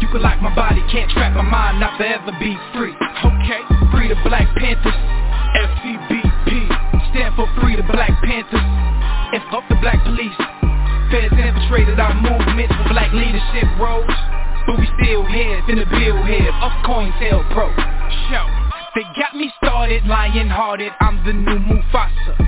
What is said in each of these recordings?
You can lock my body, can't trap my mind, not forever be free. Okay, free the Black Panthers, FCBP, stand for Free the Black Panthers, and fuck the black police. Feds infiltrated our movements for black leadership roles, but we still here, in the bill here, of COINTELPRO. Show, they got me started, lion-hearted, I'm the new Mufasa.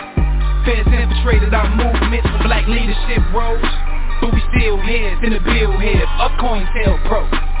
Feds infiltrated our movement. For black leadership roles But we still here, in the bill here. Up coin tail COINTELPRO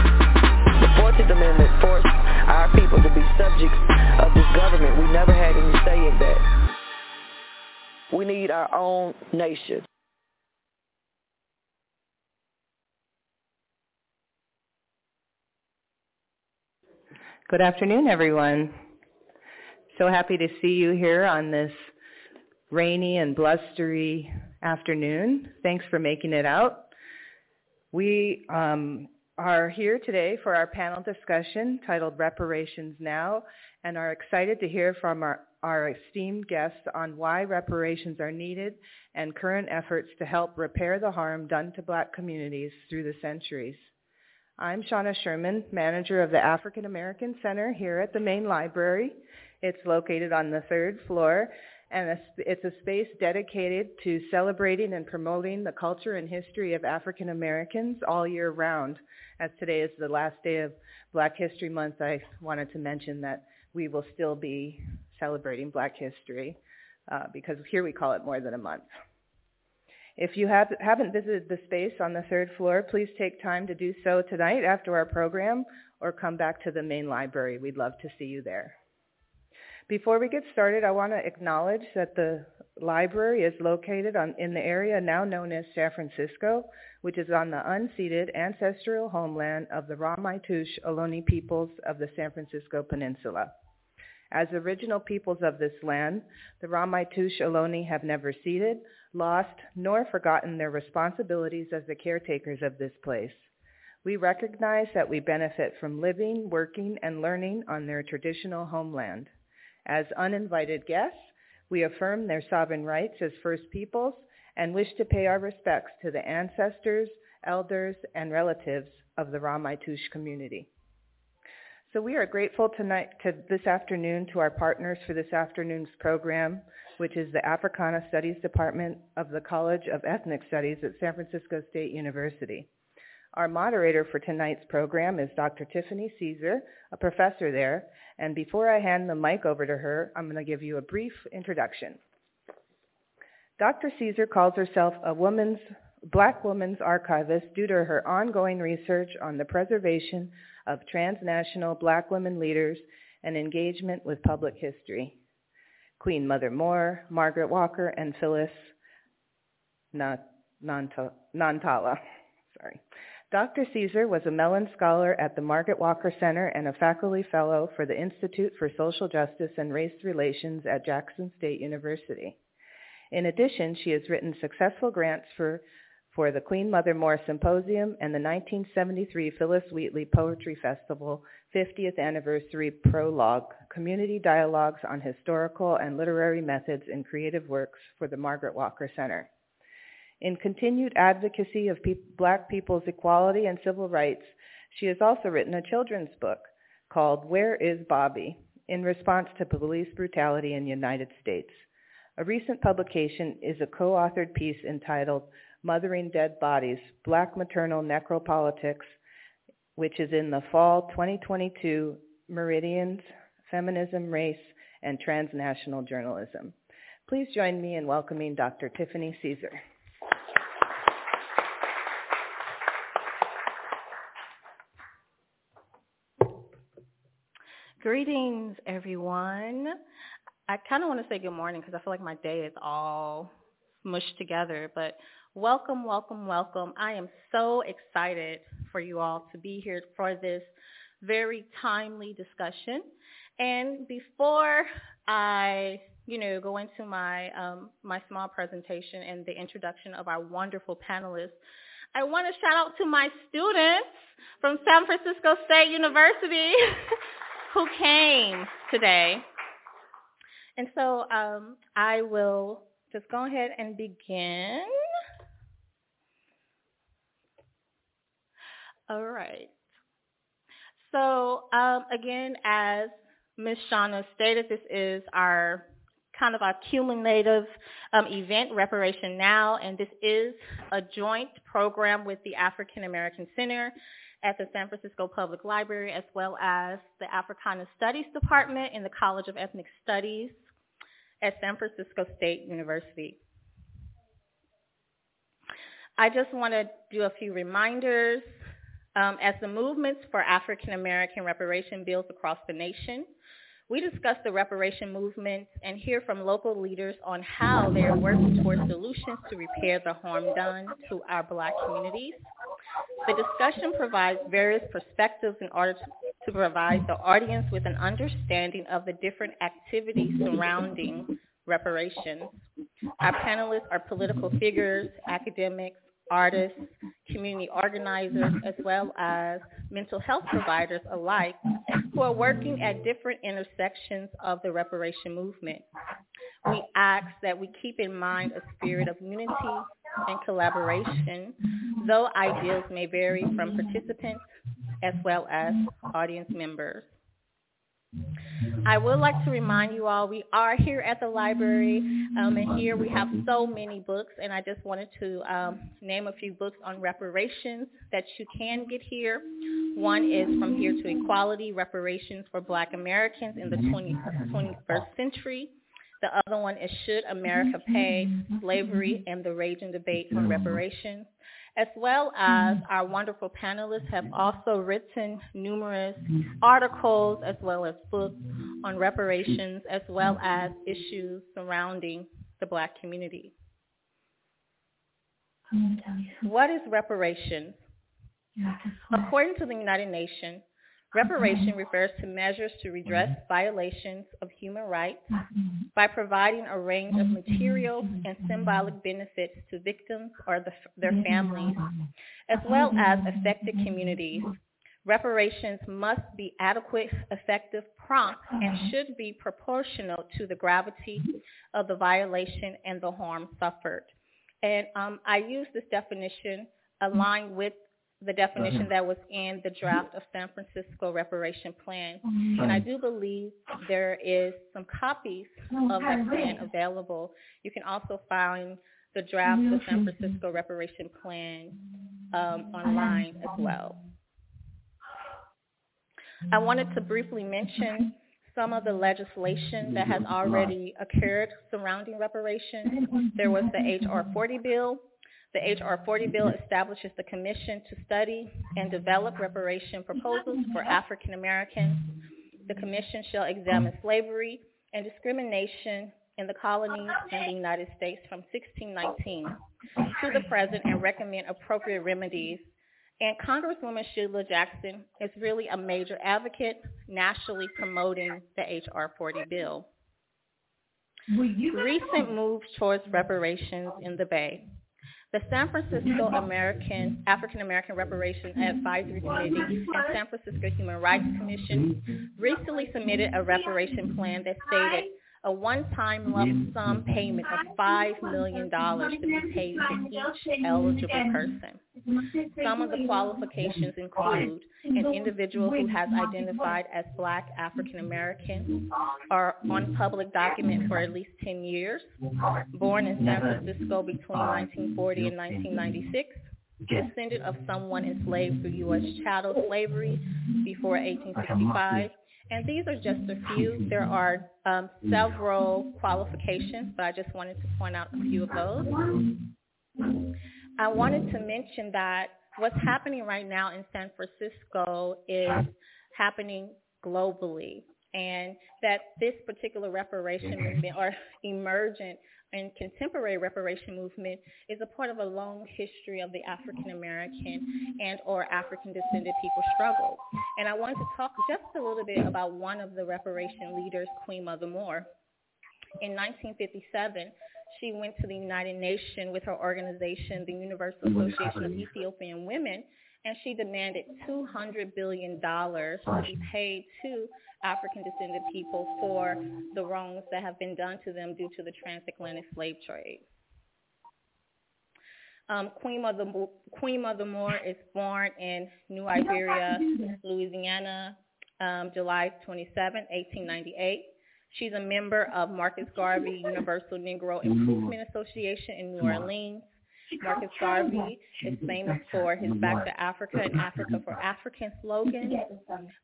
14th Amendment forced our people to be subjects of this government. We never had any say in that. We need our own nation. Good afternoon, everyone. So happy to see you here on this rainy and blustery afternoon. Thanks for making it out. We um, are here today for our panel discussion titled Reparations Now and are excited to hear from our, our esteemed guests on why reparations are needed and current efforts to help repair the harm done to black communities through the centuries. I'm Shauna Sherman, manager of the African American Center here at the main library. It's located on the third floor and it's a space dedicated to celebrating and promoting the culture and history of African Americans all year round. As today is the last day of Black History Month, I wanted to mention that we will still be celebrating Black History uh, because here we call it more than a month. If you have, haven't visited the space on the third floor, please take time to do so tonight after our program or come back to the main library. We'd love to see you there. Before we get started, I want to acknowledge that the library is located on, in the area now known as San Francisco, which is on the unceded ancestral homeland of the Ramaytush Ohlone peoples of the San Francisco Peninsula. As original peoples of this land, the Ramaytush Ohlone have never ceded, lost, nor forgotten their responsibilities as the caretakers of this place. We recognize that we benefit from living, working, and learning on their traditional homeland. As uninvited guests, we affirm their sovereign rights as First Peoples and wish to pay our respects to the ancestors, elders, and relatives of the Ramaytush community. So we are grateful tonight to this afternoon to our partners for this afternoon's program, which is the Africana Studies Department of the College of Ethnic Studies at San Francisco State University. Our moderator for tonight's program is Dr. Tiffany Caesar, a professor there, and before I hand the mic over to her, I'm going to give you a brief introduction. Dr. Caesar calls herself a woman's black woman's archivist due to her ongoing research on the preservation of transnational black women leaders and engagement with public history. Queen Mother Moore, Margaret Walker, and Phyllis Nantala. Sorry. Dr. Caesar was a Mellon Scholar at the Margaret Walker Center and a faculty fellow for the Institute for Social Justice and Race Relations at Jackson State University. In addition, she has written successful grants for, for the Queen Mother Moore Symposium and the 1973 Phyllis Wheatley Poetry Festival 50th Anniversary Prologue, Community Dialogues on Historical and Literary Methods in Creative Works for the Margaret Walker Center. In continued advocacy of pe- black people's equality and civil rights, she has also written a children's book called Where is Bobby? in response to police brutality in the United States. A recent publication is a co-authored piece entitled Mothering Dead Bodies, Black Maternal Necropolitics, which is in the fall 2022 Meridians, Feminism, Race, and Transnational Journalism. Please join me in welcoming Dr. Tiffany Caesar. Greetings, everyone. I kind of want to say good morning because I feel like my day is all mushed together, but welcome, welcome, welcome. I am so excited for you all to be here for this very timely discussion. And before I, you know, go into my um, my small presentation and the introduction of our wonderful panelists, I want to shout out to my students from San Francisco State University. who came today. And so um, I will just go ahead and begin. All right. So um, again, as Ms. Shauna stated, this is our kind of our cumulative um, event, Reparation Now, and this is a joint program with the African American Center at the San Francisco Public Library, as well as the Africana Studies Department in the College of Ethnic Studies at San Francisco State University. I just want to do a few reminders. Um, as the movements for African American reparation builds across the nation, we discuss the reparation movement and hear from local leaders on how they are working towards solutions to repair the harm done to our black communities. The discussion provides various perspectives in order to provide the audience with an understanding of the different activities surrounding reparations. Our panelists are political figures, academics, artists, community organizers, as well as mental health providers alike who are working at different intersections of the reparation movement. We ask that we keep in mind a spirit of unity and collaboration, though ideals may vary from participants as well as audience members. I would like to remind you all we are here at the library, um, and here we have so many books, and I just wanted to um, name a few books on reparations that you can get here. One is From Here to Equality, Reparations for Black Americans in the 20, 21st Century. The other one is Should America Pay? Slavery and the Raging Debate on Reparations. as well as our wonderful panelists have also written numerous articles as well as books on reparations as well as issues surrounding the black community. What is reparations? According to the United Nations, reparation mm-hmm. refers to measures to redress mm-hmm. violations of human rights mm-hmm. by providing a range of material and symbolic benefits to victims or the, their families, as well as affected communities. Reparations must be adequate, effective, prompt, and should be proportional to the gravity of the violation and the harm suffered. And um, I use this definition aligned with the definition mm-hmm. that was in the draft of San Francisco reparation plan. Mm-hmm. And I do believe there is some copies of that plan available. You can also find the draft of San Francisco reparation plan um, online as well. I wanted to briefly mention some of the legislation that has already occurred surrounding reparations. There was the H.R. 40 bill. The H.R. 40 bill establishes the commission to study and develop reparation proposals for African Americans. The commission shall examine slavery and discrimination in the colonies and the United States from 1619 to the present and recommend appropriate remedies and Congresswoman Sheila Jackson is really a major advocate nationally promoting the H.R. 40 bill. Recent moves towards reparations in the Bay. The San Francisco American African American Reparations Advisory Committee and San Francisco Human Rights Commission recently submitted a reparation plan that stated a one-time lump sum payment of $5 million to be paid to each eligible person. Some of the qualifications include an individual who has identified as black African American or on public document for at least 10 years, born in San Francisco between 1940 and 1996, descendant of someone enslaved through U.S. chattel slavery before 1865, and these are just a few. There are um, several qualifications, but I just wanted to point out a few of those. I wanted to mention that what's happening right now in San Francisco is happening globally and that this particular reparation movement or emergent and contemporary reparation movement is a part of a long history of the African American and or African descended people struggle. And I want to talk just a little bit about one of the reparation leaders, Queen Mother Moore. In 1957, she went to the United Nations with her organization, the Universal Association of Ethiopian Women, and she demanded $200 billion to be paid to African descended people for the wrongs that have been done to them due to the transatlantic slave trade. Um, Queen, Mother, Queen Mother Moore is born in New Iberia, Louisiana, um, July 27, 1898. She's a member of Marcus Garvey Universal Negro Improvement Association in New Orleans. Marcus Garvey is famous for his Back to Africa and Africa for African slogan.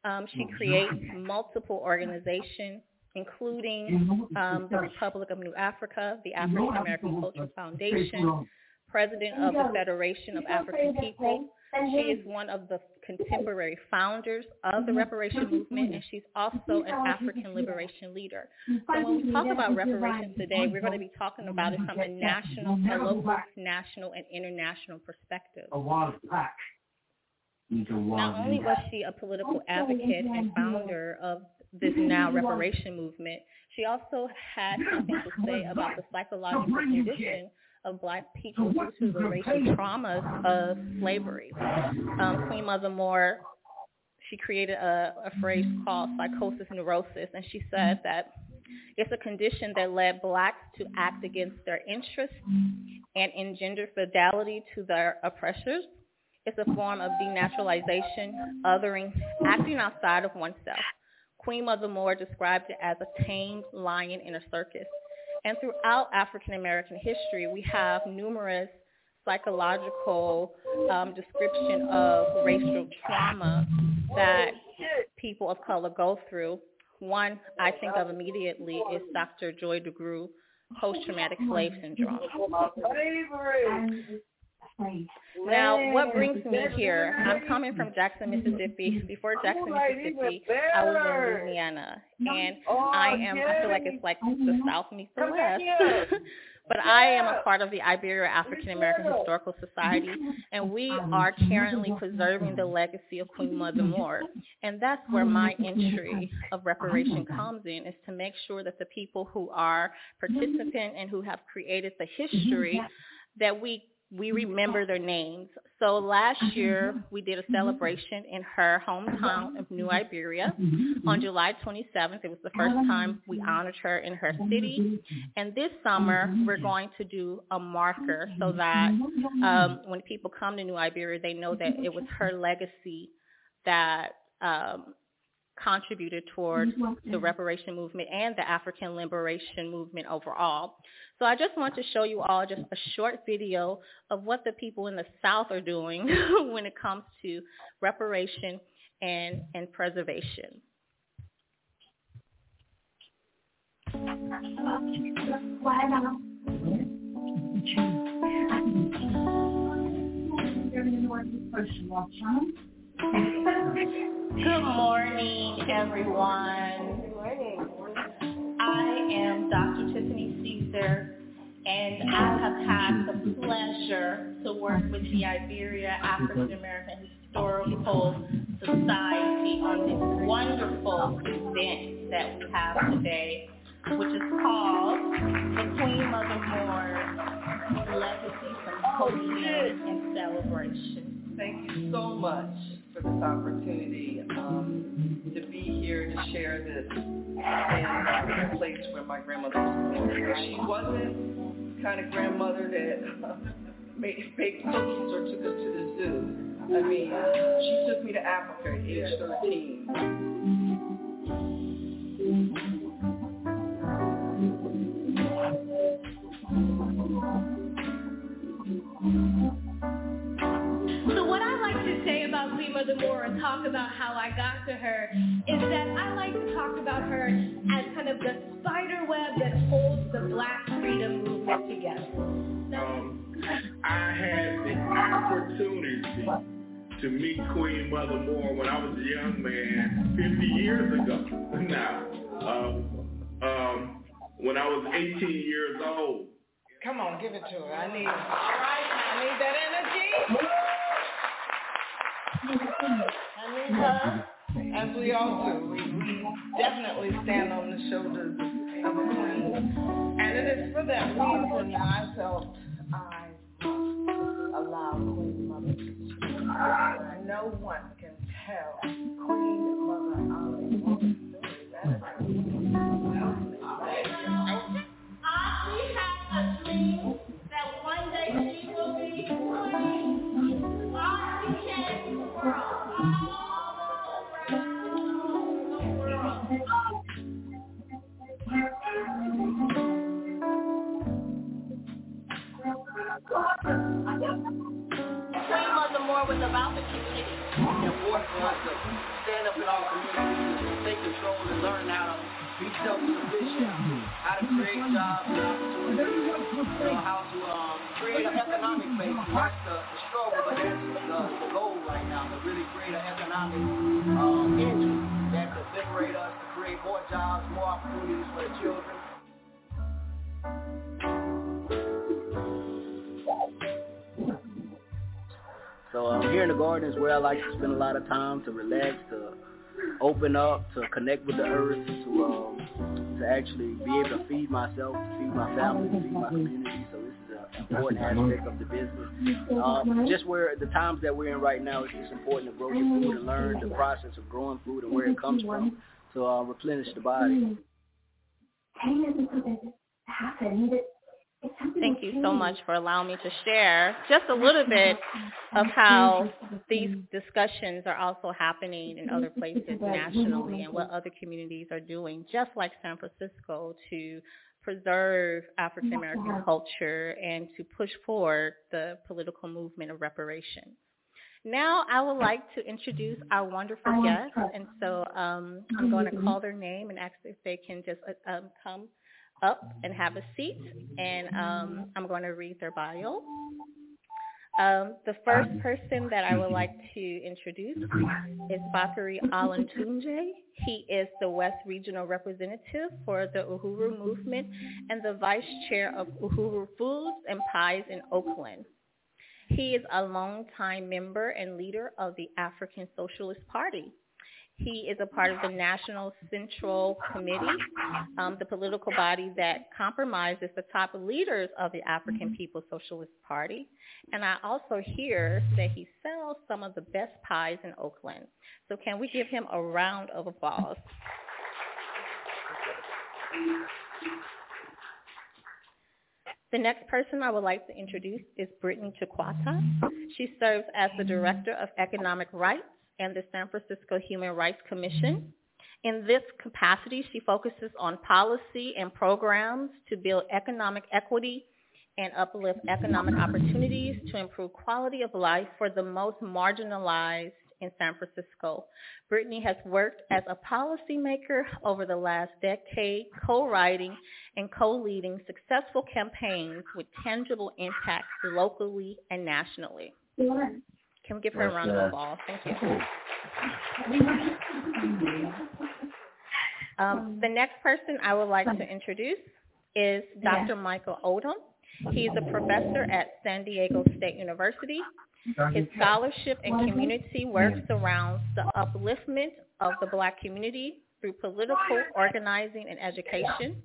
Um, she creates multiple organizations, including um, the Republic of New Africa, the African American Cultural Foundation, president of the Federation of African People. She is one of the contemporary founders of the reparation movement, and she's also an African liberation leader. So when we talk about reparations today, we're going to be talking about it from a national, a local, national, and international perspective. Not only was she a political advocate and founder of this now reparation movement, she also had something to say about the psychological condition of black people due to the racial traumas of slavery. Um, Queen Mother Moore, she created a, a phrase called psychosis neurosis, and she said that it's a condition that led blacks to act against their interests and engender fidelity to their oppressors. It's a form of denaturalization, othering, acting outside of oneself. Queen Mother Moore described it as a tamed lion in a circus. And throughout African American history, we have numerous psychological um, description of racial trauma that people of color go through. One I think of immediately is Dr. Joy DeGruy post-traumatic slave syndrome. Now, what brings me here? I'm coming from Jackson, Mississippi. Before Jackson, Mississippi, I was in Louisiana, and I am. I feel like it's like the South meets the West. but I am a part of the Iberia African American Historical Society, and we are currently preserving the legacy of Queen Mother Moore. And that's where my entry of reparation comes in, is to make sure that the people who are participant and who have created the history, that we we remember their names. So last year we did a celebration in her hometown of New Iberia. On July 27th. It was the first time we honored her in her city. And this summer we're going to do a marker so that um, when people come to New Iberia, they know that it was her legacy that um, contributed towards the reparation movement and the African liberation movement overall. So I just want to show you all just a short video of what the people in the South are doing when it comes to reparation and, and preservation. Good morning, everyone. Good morning. I am Dr. Tiffany Caesar, and I have had the pleasure to work with the Iberia African American Historical Society on this wonderful event that we have today, which is called the Queen Mother Moore Legacy Symposium and Celebration. Thank you so much for this opportunity um, to be here to share this in a place where my grandmother was. She wasn't the kind of grandmother that uh, made baked cookies or took us to the zoo. I mean, she took me to Africa at age 13. Mother Moore and talk about how I got to her is that I like to talk about her as kind of the spider web that holds the black freedom movement together. Um, I had the opportunity to meet Queen Mother Moore when I was a young man 50 years ago now. Um, um, when I was 18 years old. Come on, give it to her. I need, all right, I need that energy. As we all do. We, definitely stand on the shoulders of a queen. And it is for that reason I felt I allow Queen Mother to speak. No one can tell Queen Stand up in our community, take control and learn how to be self-sufficient, how to create jobs and opportunities, you know, how to um, create an economic base. That's the, the struggle, but that's the, the goal right now, to really create an economic um, engine that could liberate us, to create more jobs, more opportunities for the children. So um, here in the garden is where I like to spend a lot of time to relax, to open up, to connect with the earth, to um, to actually be able to feed myself, to feed my family, to feed my community. So this is an important aspect of the business. Um, just where the times that we're in right now, it's just important to grow your food and learn the process of growing food and where it comes from to uh, replenish the body. Thank you so much for allowing me to share just a little bit of how these discussions are also happening in other places nationally and what other communities are doing, just like San Francisco, to preserve African American culture and to push forward the political movement of reparation. Now I would like to introduce our wonderful guests, and so um, I'm going to call their name and ask if they can just uh, um, come up and have a seat, and um, I'm going to read their bio. Um, the first person that I would like to introduce is Bakari Olatunji. He is the West Regional Representative for the Uhuru Movement and the Vice Chair of Uhuru Foods and Pies in Oakland. He is a longtime member and leader of the African Socialist Party. He is a part of the National Central Committee, um, the political body that compromises the top leaders of the African People's Socialist Party. And I also hear that he sells some of the best pies in Oakland. So can we give him a round of applause? The next person I would like to introduce is Brittany Chikwata. She serves as the Director of Economic Rights and the San Francisco Human Rights Commission. In this capacity, she focuses on policy and programs to build economic equity and uplift economic opportunities to improve quality of life for the most marginalized in San Francisco. Brittany has worked as a policymaker over the last decade, co-writing and co-leading successful campaigns with tangible impacts locally and nationally. Can we give her a round of applause? Thank you. Um, the next person I would like to introduce is Dr. Michael Odom. He's a professor at San Diego State University. His scholarship and community work surrounds the upliftment of the black community through political organizing and education.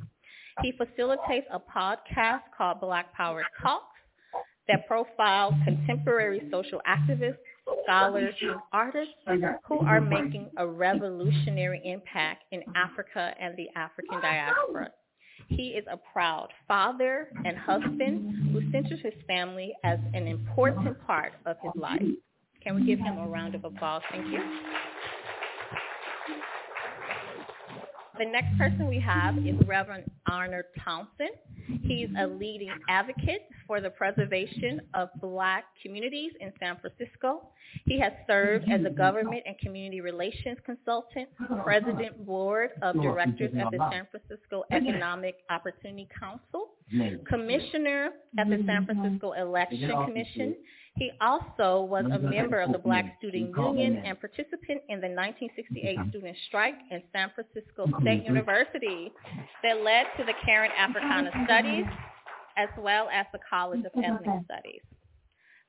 He facilitates a podcast called Black Power Talks that profiles contemporary social activists, scholars, artists who are making a revolutionary impact in Africa and the African diaspora. He is a proud father and husband who centers his family as an important part of his life. Can we give him a round of applause? Thank you. The next person we have is Reverend Arnold Townsend. He's a leading advocate for the preservation of black communities in San Francisco. He has served as a government and community relations consultant, president board of directors at the San Francisco Economic Opportunity Council, commissioner at the San Francisco Election Commission, he also was a member of the Black Student Union and participant in the 1968 student strike in San Francisco State University that led to the Karen Africana Studies as well as the College of Ethnic Studies.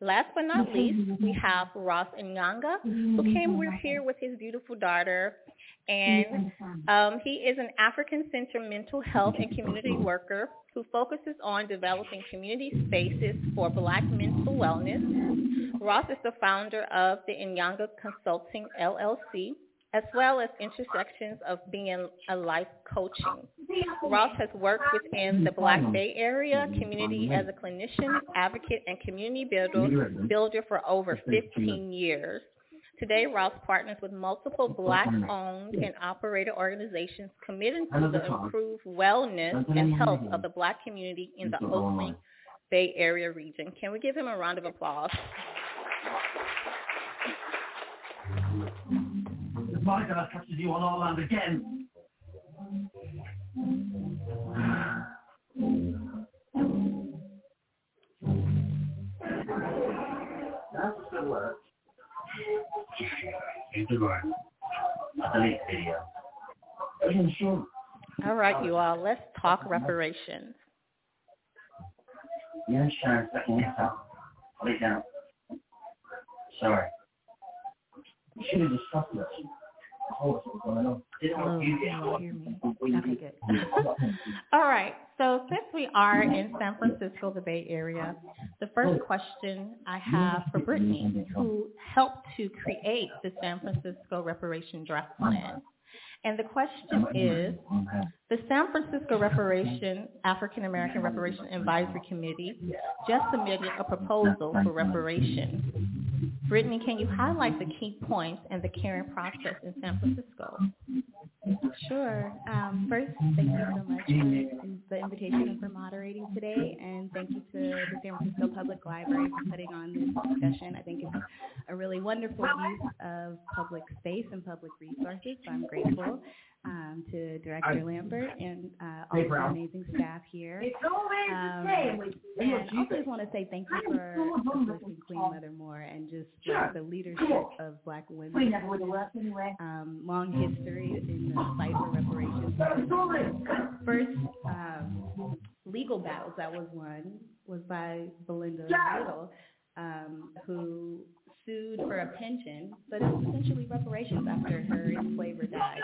Last but not least, we have Ross Nyanga, who came here with his beautiful daughter, and um, he is an African Center mental health and community worker who focuses on developing community spaces for Black mental wellness. Ross is the founder of the Nyanga Consulting LLC, as well as intersections of being a life coaching. Ross has worked within the Black Bay Area community as a clinician, advocate, and community builder, builder for over 15 years. Today, Ross partners with multiple Black-owned and operated organizations committed to the improved wellness and health of the Black community in the Oakland Bay Area region. Can we give him a round of applause? My God, I trusted you on our land again. That's the word. All right, you all. Let's talk reparations. Yeah, sure. Second Lay down. Sorry. You should have discussed this. Oh, Oh, okay. All right. So since we are in San Francisco, the Bay Area, the first question I have for Brittany, who helped to create the San Francisco Reparation Draft Plan. And the question is, the San Francisco Reparation, African American Reparation Advisory Committee just submitted a proposal for reparation. Brittany, can you highlight the key points and the caring process in San Francisco? Sure. Um, first, thank you so much for the invitation and for moderating today, and thank you to the San Francisco Public Library for putting on this discussion. I think it's a really wonderful use of public space and public resources, so I'm grateful. Um, to Director I, Lambert and uh, all the amazing staff here. It's always um, the same. And I also just want to say thank you for uplifting Queen Mother Moore and just sure. the leadership of Black women. We never would have left anyway. Um, long history in the fight for reparations. First um, legal battles that was won was by Belinda Little, um, who sued for a pension, but it was essentially reparations after her enslaver died,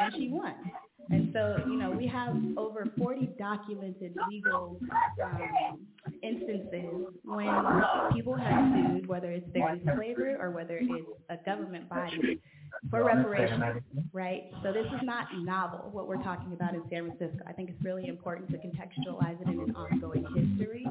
and she won. And so, you know, we have over 40 documented legal um, instances when people have sued, whether it's their enslaver or whether it's a government body, for reparations, right? So this is not novel, what we're talking about in San Francisco. I think it's really important to contextualize it in an ongoing history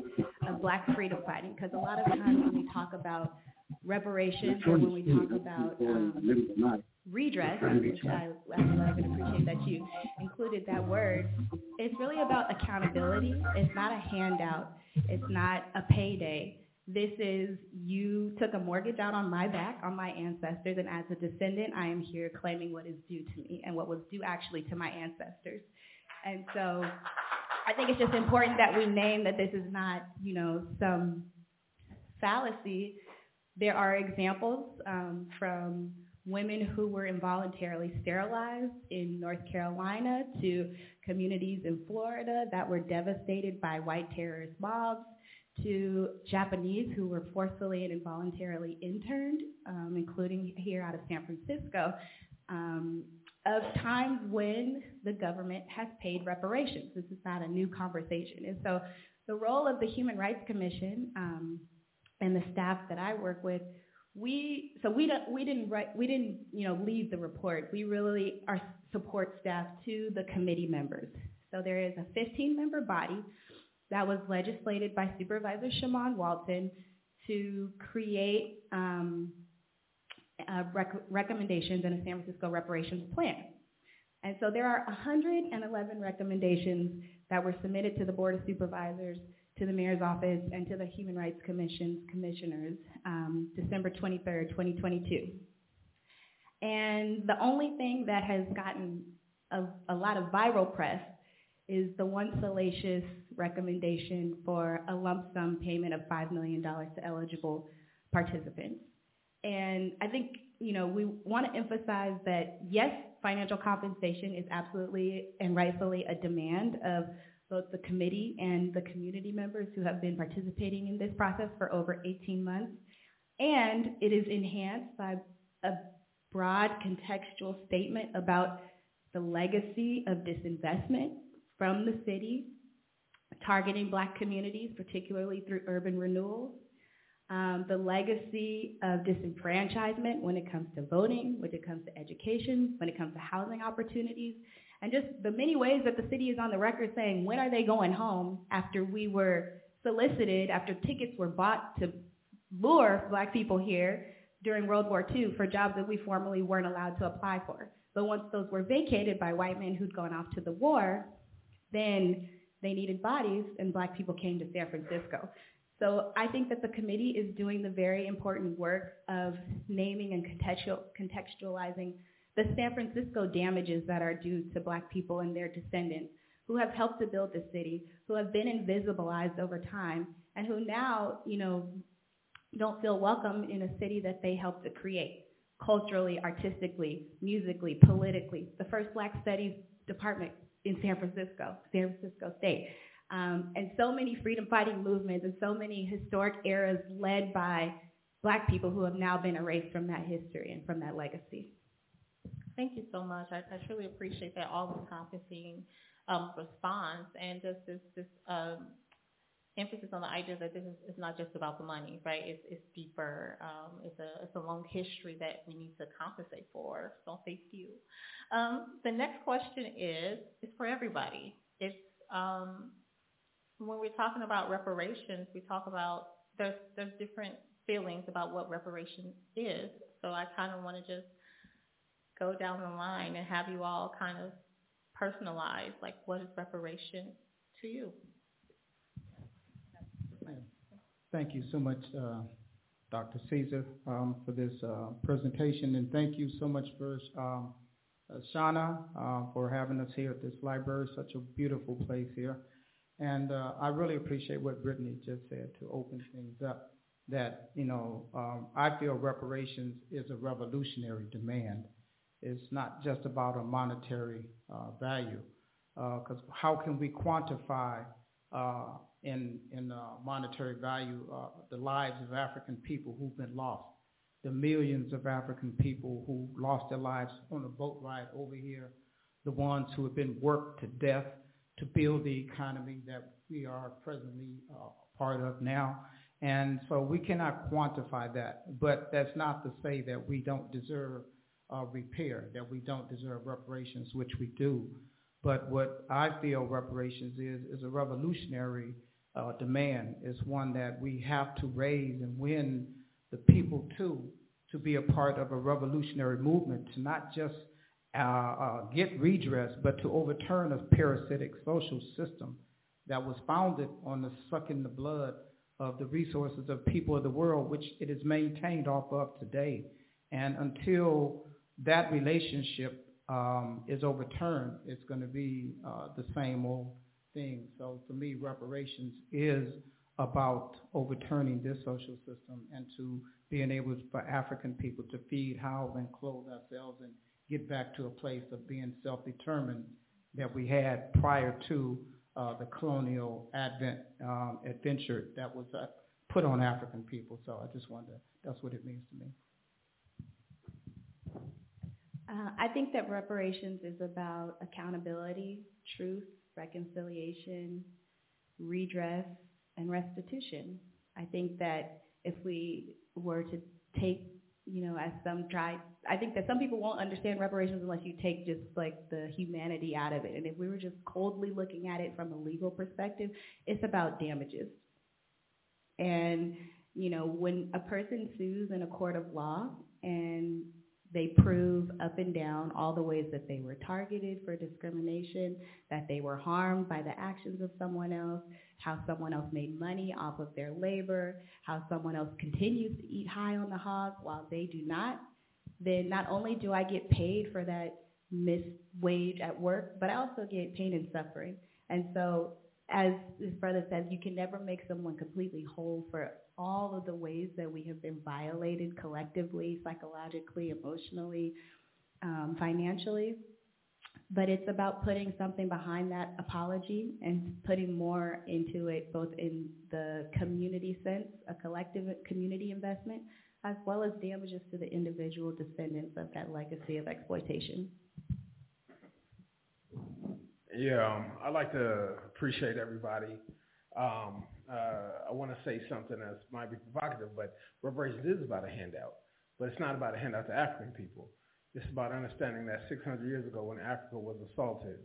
of black freedom fighting, because a lot of times when we talk about reparations or when we talk about um, redress, which I, I love and appreciate that you included that word, it's really about accountability. It's not a handout. It's not a payday. This is you took a mortgage out on my back, on my ancestors, and as a descendant, I am here claiming what is due to me and what was due actually to my ancestors. And so I think it's just important that we name that this is not, you know, some fallacy there are examples um, from women who were involuntarily sterilized in North Carolina to communities in Florida that were devastated by white terrorist mobs to Japanese who were forcefully and involuntarily interned, um, including here out of San Francisco, um, of times when the government has paid reparations. This is not a new conversation. And so the role of the Human Rights Commission um, and the staff that I work with, we so we don't we didn't write we didn't you know lead the report. We really are support staff to the committee members. So there is a 15 member body that was legislated by Supervisor Shamann Walton to create um, rec- recommendations in a San Francisco reparations plan. And so there are 111 recommendations that were submitted to the Board of Supervisors to the mayor's office and to the Human Rights Commission's commissioners um, December 23rd, 2022. And the only thing that has gotten a, a lot of viral press is the one salacious recommendation for a lump sum payment of $5 million to eligible participants. And I think, you know, we want to emphasize that yes, financial compensation is absolutely and rightfully a demand of both the committee and the community members who have been participating in this process for over 18 months. And it is enhanced by a broad contextual statement about the legacy of disinvestment from the city, targeting black communities, particularly through urban renewal, um, the legacy of disenfranchisement when it comes to voting, when it comes to education, when it comes to housing opportunities, and just the many ways that the city is on the record saying, when are they going home after we were solicited, after tickets were bought to lure black people here during World War II for jobs that we formerly weren't allowed to apply for. But once those were vacated by white men who'd gone off to the war, then they needed bodies and black people came to San Francisco. So I think that the committee is doing the very important work of naming and contextual, contextualizing the San Francisco damages that are due to black people and their descendants who have helped to build the city, who have been invisibilized over time, and who now, you know, don't feel welcome in a city that they helped to create culturally, artistically, musically, politically. The first black studies department in San Francisco, San Francisco State. Um, and so many freedom fighting movements and so many historic eras led by black people who have now been erased from that history and from that legacy. Thank you so much. I, I truly appreciate that all-encompassing um, response and just this, this um, emphasis on the idea that this is, not just about the money, right? It's, it's deeper. Um, it's a it's a long history that we need to compensate for. So thank you. Um, the next question is is for everybody. It's um, when we're talking about reparations, we talk about there's there's different feelings about what reparations is. So I kind of want to just go down the line and have you all kind of personalize, like what is reparation to you? Thank you so much, uh, Dr. Caesar, um, for this uh, presentation, and thank you so much for um, uh, Shauna uh, for having us here at this library. Such a beautiful place here. And uh, I really appreciate what Brittany just said to open things up. That, you know, um, I feel reparations is a revolutionary demand. It's not just about a monetary uh, value. Because uh, how can we quantify uh, in, in uh, monetary value the lives of African people who've been lost? The millions of African people who lost their lives on a boat ride over here, the ones who have been worked to death to build the economy that we are presently uh, part of now. And so we cannot quantify that, but that's not to say that we don't deserve uh, repair, that we don't deserve reparations, which we do. But what I feel reparations is, is a revolutionary uh, demand. It's one that we have to raise and win the people to, to be a part of a revolutionary movement, to not just uh, uh, get redress, but to overturn a parasitic social system that was founded on the sucking the blood of the resources of people of the world, which it is maintained off of today. And until that relationship um, is overturned, it's going to be uh, the same old thing. So for me, reparations is about overturning this social system and to being able for African people to feed, house, and clothe ourselves and get back to a place of being self-determined that we had prior to uh, the colonial advent um, adventure that was uh, put on African people. So I just to, that's what it means to me. Uh, I think that reparations is about accountability, truth, reconciliation, redress, and restitution. I think that if we were to take, you know, as some try I think that some people won't understand reparations unless you take just like the humanity out of it. And if we were just coldly looking at it from a legal perspective, it's about damages. And, you know, when a person sues in a court of law and they prove up and down all the ways that they were targeted for discrimination, that they were harmed by the actions of someone else, how someone else made money off of their labor, how someone else continues to eat high on the hog while they do not, then not only do I get paid for that missed wage at work, but I also get pain and suffering. And so as this brother says, you can never make someone completely whole for all of the ways that we have been violated collectively, psychologically, emotionally, um, financially. But it's about putting something behind that apology and putting more into it, both in the community sense, a collective community investment, as well as damages to the individual descendants of that legacy of exploitation. Yeah, um, I'd like to appreciate everybody. Um, uh, I want to say something that might be provocative, but reparations is about a handout, but it's not about a handout to African people. It's about understanding that 600 years ago when Africa was assaulted,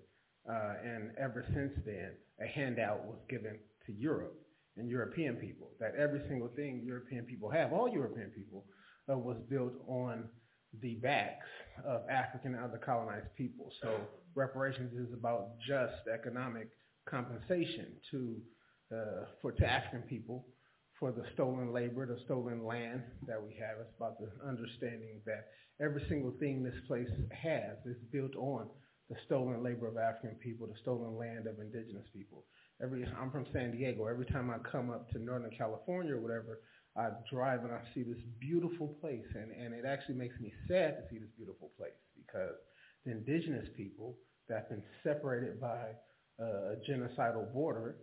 uh, and ever since then, a handout was given to Europe and European people. That every single thing European people have, all European people, uh, was built on the backs of African and other colonized people. So reparations is about just economic compensation to uh, for to African people for the stolen labor, the stolen land that we have. It's about the understanding that every single thing this place has is built on the stolen labor of African people, the stolen land of indigenous people every I'm from San Diego. Every time I come up to Northern California or whatever, I drive and I see this beautiful place, and and it actually makes me sad to see this beautiful place because the indigenous people that have been separated by a genocidal border.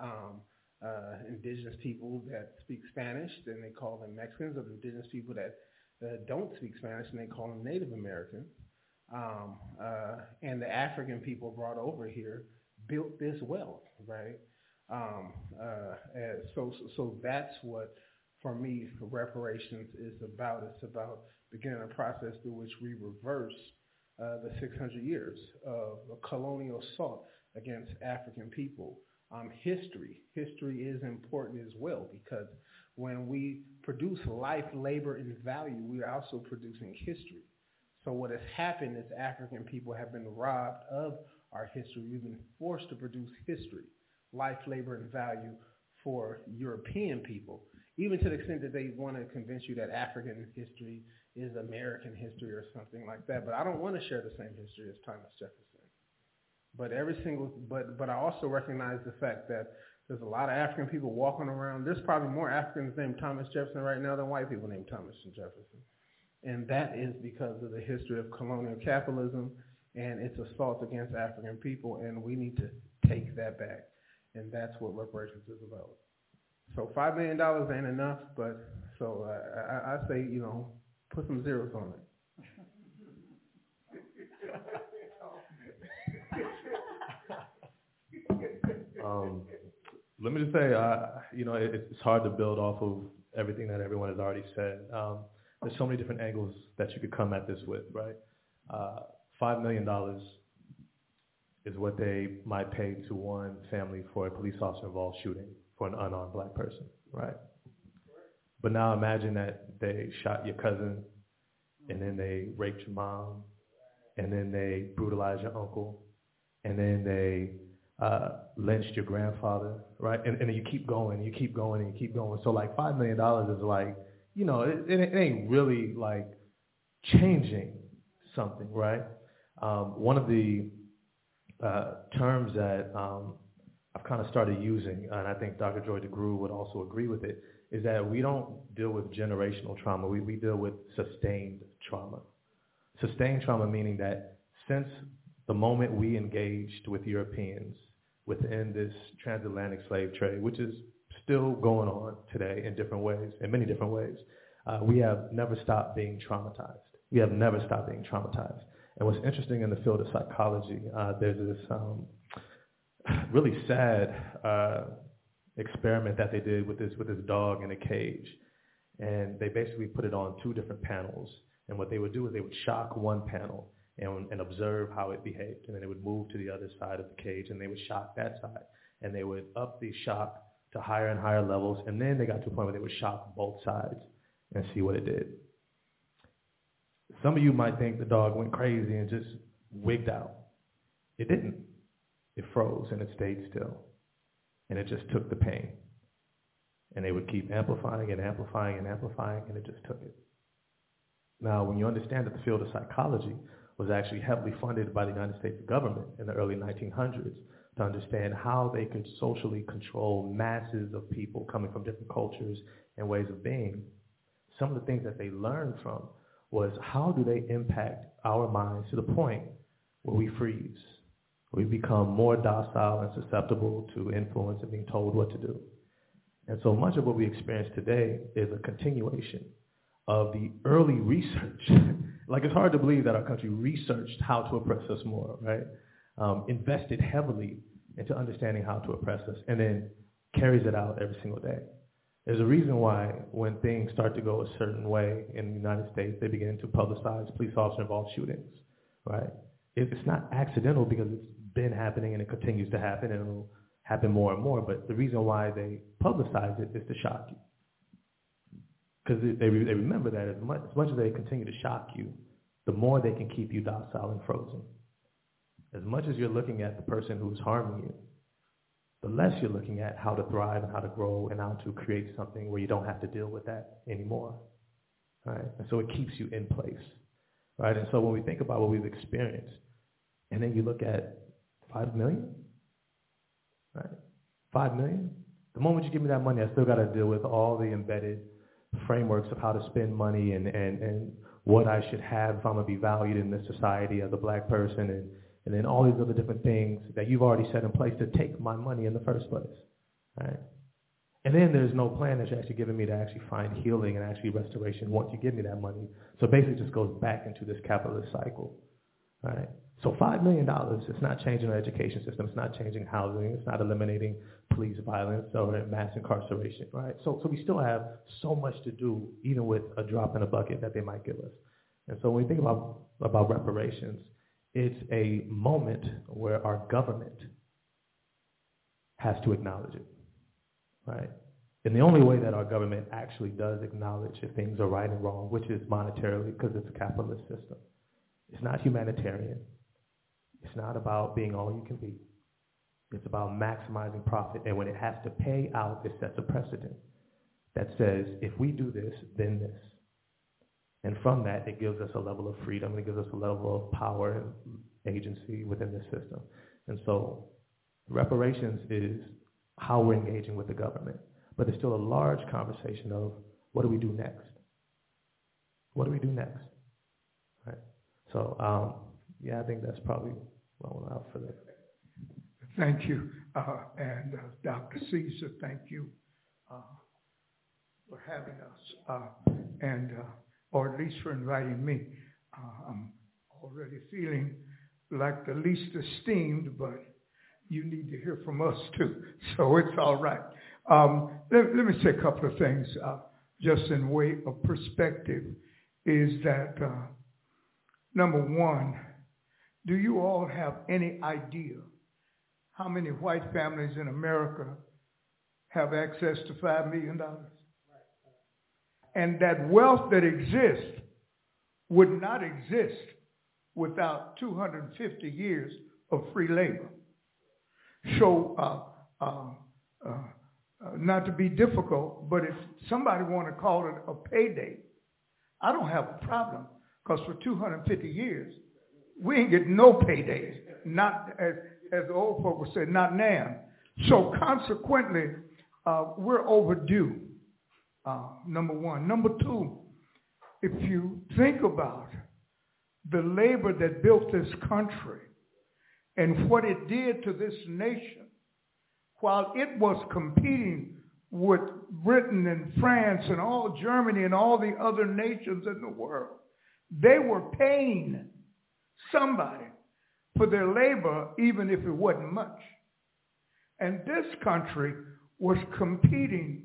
Um, uh, indigenous people that speak Spanish, then they call them Mexicans, or indigenous people that uh, don't speak Spanish, and they call them Native Americans. Um, uh, and the African people brought over here built this wealth, right? Um, uh, so, so that's what, for me, reparations is about. It's about beginning a process through which we reverse uh, the 600 years of colonial assault against African people. Um, history, history is important as well because when we produce life, labor, and value, we are also producing history. So what has happened is African people have been robbed of our history. We've been forced to produce history, life, labor, and value for European people, even to the extent that they want to convince you that African history is American history or something like that. But I don't want to share the same history as Thomas Jefferson. But every single, but but I also recognize the fact that there's a lot of African people walking around. There's probably more Africans named Thomas Jefferson right now than white people named Thomas Jefferson. And that is because of the history of colonial capitalism and its assault against African people, and we need to take that back. And that's what reparations is about. So $5 million ain't enough, but so uh, I, I say, you know, put some zeros on it. Um, let me just say, uh, you know, it, it's hard to build off of everything that everyone has already said. Um, there's so many different angles that you could come at this with, right? Uh, Five million dollars is what they might pay to one family for a police officer involved shooting for an unarmed black person, right? But now imagine that they shot your cousin, and then they raped your mom, and then they brutalized your uncle, and then they uh, lynched your grandfather, right? And, and you keep going, you keep going, and you keep going. So like five million dollars is like, you know, it, it, it ain't really like changing something, right? Um, one of the uh, terms that um, I've kind of started using, and I think Dr. Joy DeGruy would also agree with it, is that we don't deal with generational trauma. We, we deal with sustained trauma. Sustained trauma meaning that since the moment we engaged with Europeans within this transatlantic slave trade, which is still going on today in different ways, in many different ways, uh, we have never stopped being traumatized. We have never stopped being traumatized. And what's interesting in the field of psychology, uh, there's this um, really sad uh, experiment that they did with this with this dog in a cage, and they basically put it on two different panels. And what they would do is they would shock one panel and, and observe how it behaved, and then they would move to the other side of the cage and they would shock that side, and they would up the shock to higher and higher levels, and then they got to a point where they would shock both sides and see what it did. Some of you might think the dog went crazy and just wigged out. It didn't. It froze and it stayed still. And it just took the pain. And they would keep amplifying and amplifying and amplifying, and it just took it. Now, when you understand that the field of psychology was actually heavily funded by the United States government in the early 1900s to understand how they could socially control masses of people coming from different cultures and ways of being, some of the things that they learned from was how do they impact our minds to the point where we freeze, we become more docile and susceptible to influence and being told what to do. And so much of what we experience today is a continuation of the early research. like it's hard to believe that our country researched how to oppress us more, right? Um, invested heavily into understanding how to oppress us, and then carries it out every single day. There's a reason why when things start to go a certain way in the United States, they begin to publicize police officer involved shootings, right? It's not accidental because it's been happening and it continues to happen and it'll happen more and more. But the reason why they publicize it is to shock you. Because they, they remember that as much, as much as they continue to shock you, the more they can keep you docile and frozen. As much as you're looking at the person who's harming you, the less you're looking at how to thrive and how to grow and how to create something where you don't have to deal with that anymore. Right? And so it keeps you in place. Right? And so when we think about what we've experienced, and then you look at five million, right? Five million. The moment you give me that money, I still got to deal with all the embedded frameworks of how to spend money and, and, and what I should have if I'm going to be valued in this society as a black person and and then all these other different things that you've already set in place to take my money in the first place. Right? And then there's no plan that you're actually giving me to actually find healing and actually restoration once you give me that money. So basically it just goes back into this capitalist cycle. Right? So $5 million, it's not changing our education system. It's not changing housing. It's not eliminating police violence or mass incarceration. Right? So, so we still have so much to do, even with a drop in a bucket that they might give us. And so when we think about, about reparations, it's a moment where our government has to acknowledge it, right? And the only way that our government actually does acknowledge if things are right and wrong, which is monetarily because it's a capitalist system. It's not humanitarian. It's not about being all you can be. It's about maximizing profit. And when it has to pay out, it sets a precedent that says, if we do this, then this. And from that, it gives us a level of freedom. It gives us a level of power and agency within the system. And so reparations is how we're engaging with the government. But there's still a large conversation of what do we do next? What do we do next? Right? So, um, yeah, I think that's probably well enough for that. Thank you. Uh, and uh, Dr. Caesar, thank you uh, for having us, uh, and uh, or at least for inviting me. Uh, I'm already feeling like the least esteemed, but you need to hear from us too, so it's all right. Um, let, let, me say a couple of things, just in way of perspective. Is that number one? Do you all have any idea how many white families in America have access to $5 million? And that wealth that exists would not exist without 250 years of free labor. So, uh, uh, uh, uh, not to be difficult, but if somebody want to call it a payday, I don't have a problem because for 250 years, we ain't getting no paydays. Not as, as the old folk would say, not now. So consequently, uh, we're overdue. Uh, number one. Number two, if you think about the labor that built this country and what it did to this nation, while it was competing with Britain and France and all Germany and all the other nations in the world, they were paying somebody for their labor, even if it wasn't much. And this country was competing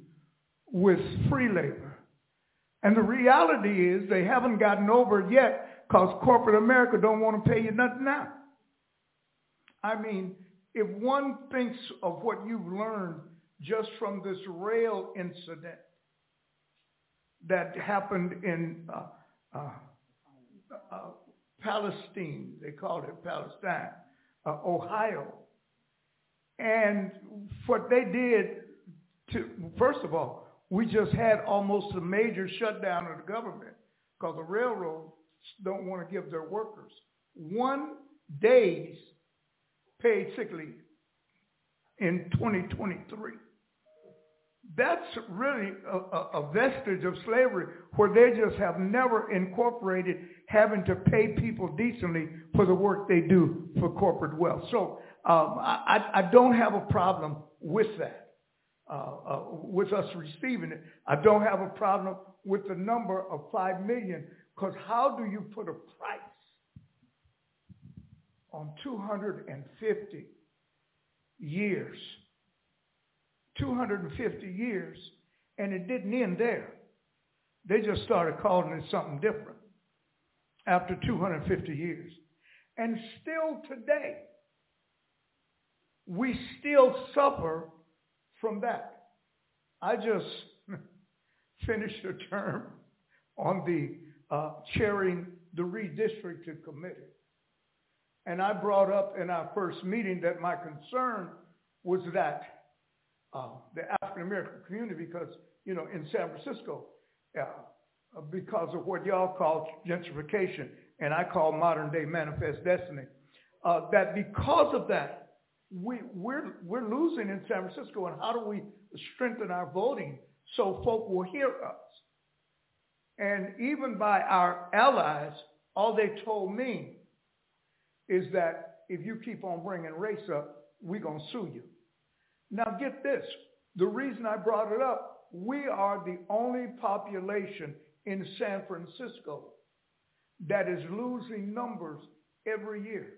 with free labor. And the reality is they haven't gotten over it yet because corporate America don't want to pay you nothing now. I mean, if one thinks of what you've learned just from this rail incident that happened in uh, uh, uh, Palestine, they called it Palestine, uh, Ohio. And what they did to, first of all, we just had almost a major shutdown of the government because the railroads don't want to give their workers one day's paid sick leave in 2023 that's really a, a, vestige of slavery where they just have never incorporated having to pay people decently for the work they do for corporate wealth. So um, I, I, don't have a problem with that, uh, uh, with us receiving it. I don't have a problem with the number of 5 million because how do you put a price on 250 years 250 years, and it didn't end there. They just started calling it something different after 250 years. And still today, we still suffer from that. I just finished a term on the uh, chairing the redistricting committee. And I brought up in our first meeting that my concern was that the African American community because, you know, in San Francisco, uh, because of what y'all call gentrification and I call modern day manifest destiny, uh, that because of that, we, we're, we're losing in San Francisco and how do we strengthen our voting so folk will hear us? And even by our allies, all they told me is that if you keep on bringing race up, we're going to sue you. Now get this. The reason I brought it up, we are the only population in San Francisco that is losing numbers every year.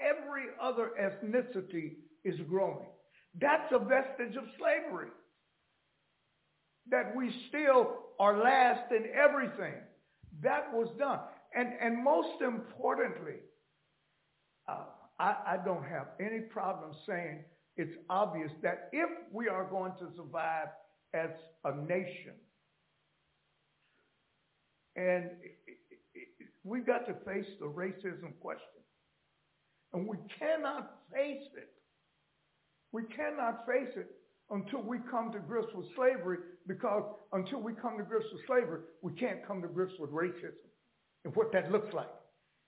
Every other ethnicity is growing. That's a vestige of slavery. That we still are last in everything. That was done. And, and most importantly, uh, I, I don't have any problem saying it's obvious that if we are going to survive as a nation, and we've got to face the racism question. And we cannot face it We cannot face it until we come to grips with slavery because until we come to grips with slavery, we can't come to grips with racism and what that looks like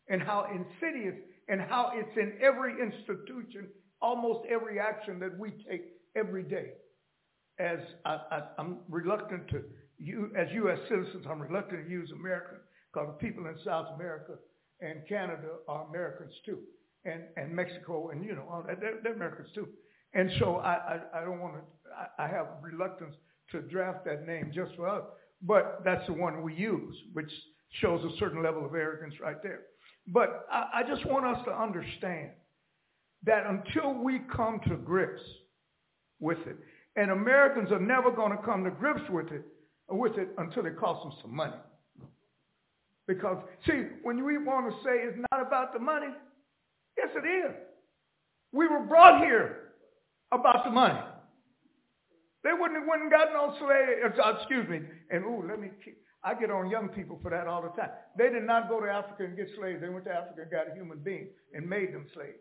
and how insidious and how it's in every institution, almost every action that we take every day. As I, am reluctant to, you, as U.S. citizens, I'm reluctant to use American because the people in South America and Canada are Americans too, and, and Mexico and, you know, they're, they're Americans too. And so I, I, I don't want to, I, I have reluctance to draft that name just for us, but that's the one we use, which shows a certain level of arrogance right there. But I, I just want us to understand that until we come to grips with it, and Americans are never going to come to grips with it, with it until it costs them some money. Because, see, when we want to say it's not about the money, yes, it is. We were brought here about the money. They wouldn't have went and got no slave, uh, excuse me, and ooh, let me keep, I get on young people for that all the time. They did not go to Africa and get slaves. They went to Africa and got a human being and made them slaves.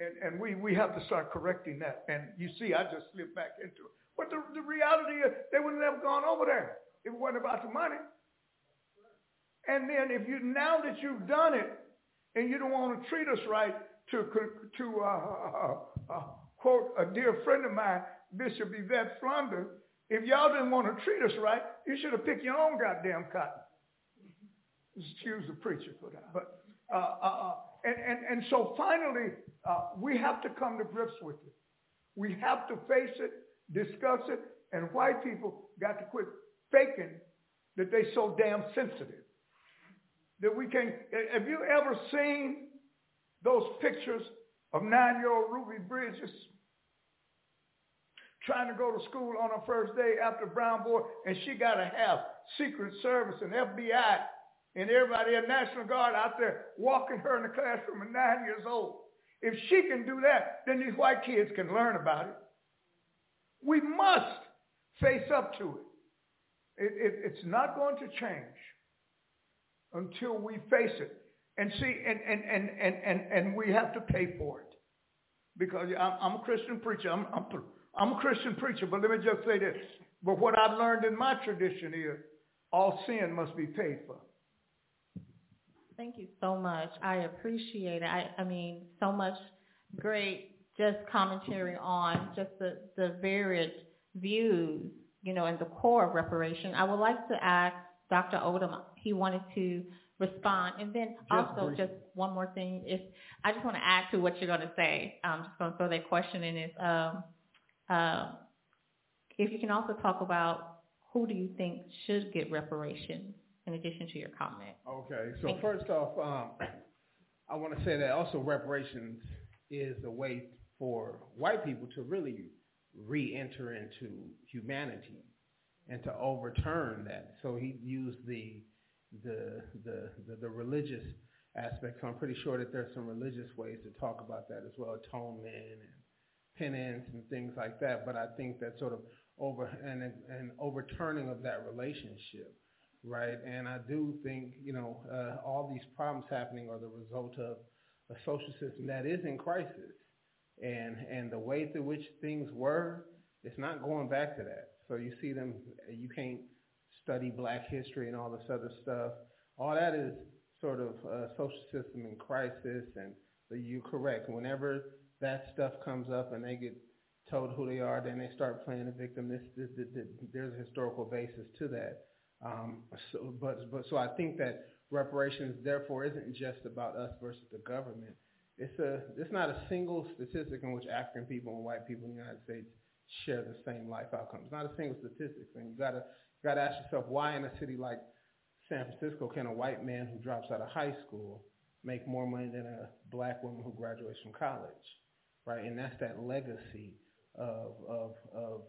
And, and we, we have to start correcting that. And you see, I just slipped back into it. But the, the reality is they wouldn't have gone over there if it wasn't about the money. And then if you, now that you've done it and you don't want to treat us right, to, to uh, uh, uh, quote a dear friend of mine, Bishop Yvette Flunder, if y'all didn't want to treat us right, you should have picked your own goddamn cotton. Excuse the preacher for that. But uh, uh, uh, and, and, and so finally, uh, we have to come to grips with it. We have to face it, discuss it, and white people got to quit faking that they so damn sensitive. That we can, have you ever seen those pictures of nine-year-old Ruby Bridges trying to go to school on her first day after Brown Boy, and she got to have Secret Service and FBI and everybody at National Guard out there walking her in the classroom at nine years old. If she can do that, then these white kids can learn about it. We must face up to it. it, it it's not going to change until we face it. And see, and, and, and, and, and, and we have to pay for it. Because I'm, I'm a Christian preacher. I'm, I'm, I'm a Christian preacher, but let me just say this. But what I've learned in my tradition is all sin must be paid for. Thank you so much. I appreciate it. I, I mean, so much great just commentary on just the, the varied views, you know, and the core of reparation. I would like to ask Dr. Odom, he wanted to respond. And then just also brief. just one more thing, if I just want to add to what you're going to say. I'm just going to throw that question in is, um, uh, if you can also talk about who do you think should get reparations in addition to your comment? Okay, so Thank first you. off, um, I want to say that also reparations is a way for white people to really re-enter into humanity and to overturn that. So he used the the the the, the religious aspect. So I'm pretty sure that there's some religious ways to talk about that as well, atonement and penance and things like that. But I think that sort of over and an overturning of that relationship, right? And I do think you know uh, all these problems happening are the result of a social system that is in crisis, and and the way through which things were, it's not going back to that. So you see them, you can't study black history and all this other stuff. All that is sort of a social system in crisis, and you're correct. Whenever that stuff comes up and they get told who they are, then they start playing the victim. This, this, this, this there's a historical basis to that. Um, so, but, but so I think that reparations, therefore, isn't just about us versus the government. It's a, it's not a single statistic in which African people and white people in the United States share the same life outcomes. Not a single statistic. And you gotta, you gotta ask yourself why in a city like San Francisco can a white man who drops out of high school make more money than a black woman who graduates from college? right? And that's that legacy of, of, of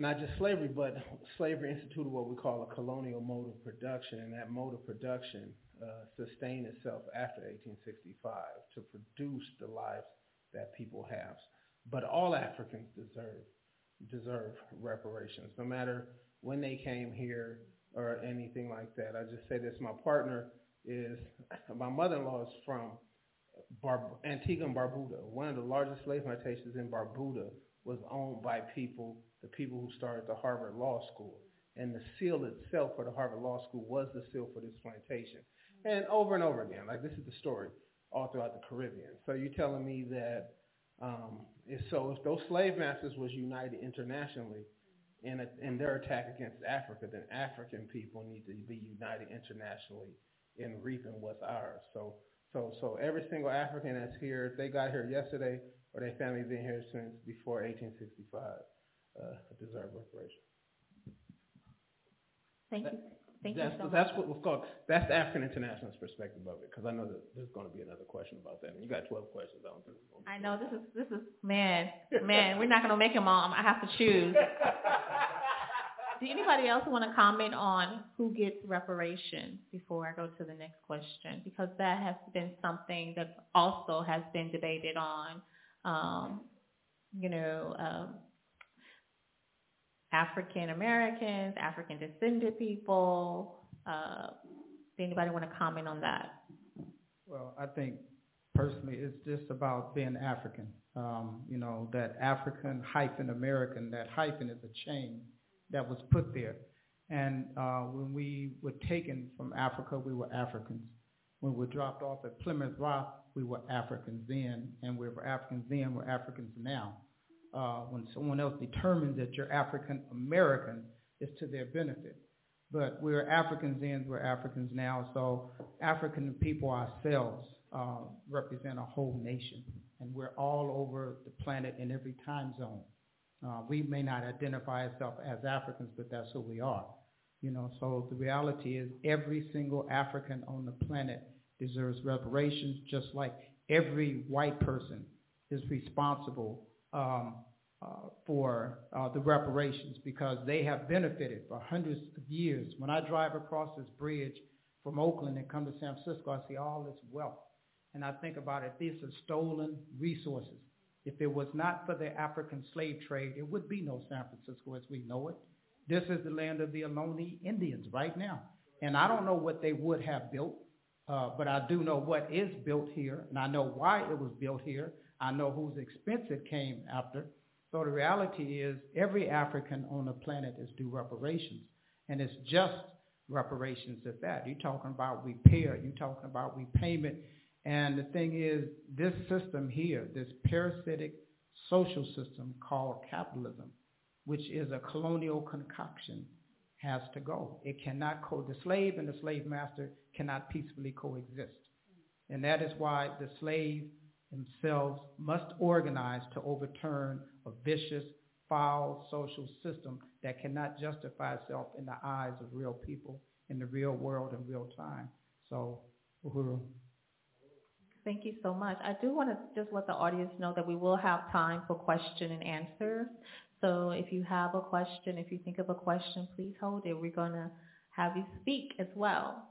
not just slavery, but slavery instituted what we call a colonial mode of production, and that mode of production uh, sustained itself after 1865 to produce the lives that people have. But all Africans deserve deserve reparations, no matter when they came here or anything like that. I just say this: my partner is my mother-in-law is from Bar- Antigua and Barbuda. One of the largest slave plantations in Barbuda was owned by people, the people who started the Harvard Law School. And the seal itself for the Harvard Law School was the seal for this plantation. And over and over again, like this is the story all throughout the Caribbean. So you're telling me that um, if so if those slave masters was united internationally in, a, in their attack against Africa, then African people need to be united internationally in reaping what's ours. So so so every single African that's here, if they got here yesterday or their family been here since before 1865, uh, deserve reparations. Thank you. Thank that's, you so much. That's what was called, that's the African International's perspective of it, because I know that there's going to be another question about that. And you got 12 questions. I don't think I know this is this is man, man. We're not gonna make him all. I have to choose. Do anybody else want to comment on who gets reparations before I go to the next question? Because that has been something that also has been debated on. Um, you know, um, African Americans, African descended people. Uh, does anybody want to comment on that? Well, I think personally it's just about being African. Um, you know, that African hyphen American, that hyphen is a chain that was put there. And uh, when we were taken from Africa, we were Africans. When we were dropped off at Plymouth Rock, we were Africans then, and we were Africans then, we're Africans now. Uh, when someone else determines that you're African American, it's to their benefit. But we're Africans then, we're Africans now. So African people ourselves uh, represent a whole nation, and we're all over the planet in every time zone. Uh, we may not identify ourselves as Africans, but that's who we are. You know, so the reality is every single African on the planet deserves reparations, just like every white person is responsible um, uh, for uh, the reparations because they have benefited for hundreds of years. When I drive across this bridge from Oakland and come to San Francisco, I see all this wealth. And I think about it, these are stolen resources. If it was not for the African slave trade, it would be no San Francisco as we know it. This is the land of the Ohlone Indians right now. And I don't know what they would have built, uh, but I do know what is built here, and I know why it was built here. I know whose expense it came after. So the reality is every African on the planet is due reparations. And it's just reparations at that. You're talking about repair. You're talking about repayment. And the thing is, this system here, this parasitic social system called capitalism, which is a colonial concoction, has to go. It cannot co the slave and the slave master cannot peacefully coexist. And that is why the slaves themselves must organize to overturn a vicious, foul social system that cannot justify itself in the eyes of real people in the real world in real time. So, uhuru. Thank you so much. I do want to just let the audience know that we will have time for question and answer. So if you have a question, if you think of a question, please hold it. We're going to have you speak as well.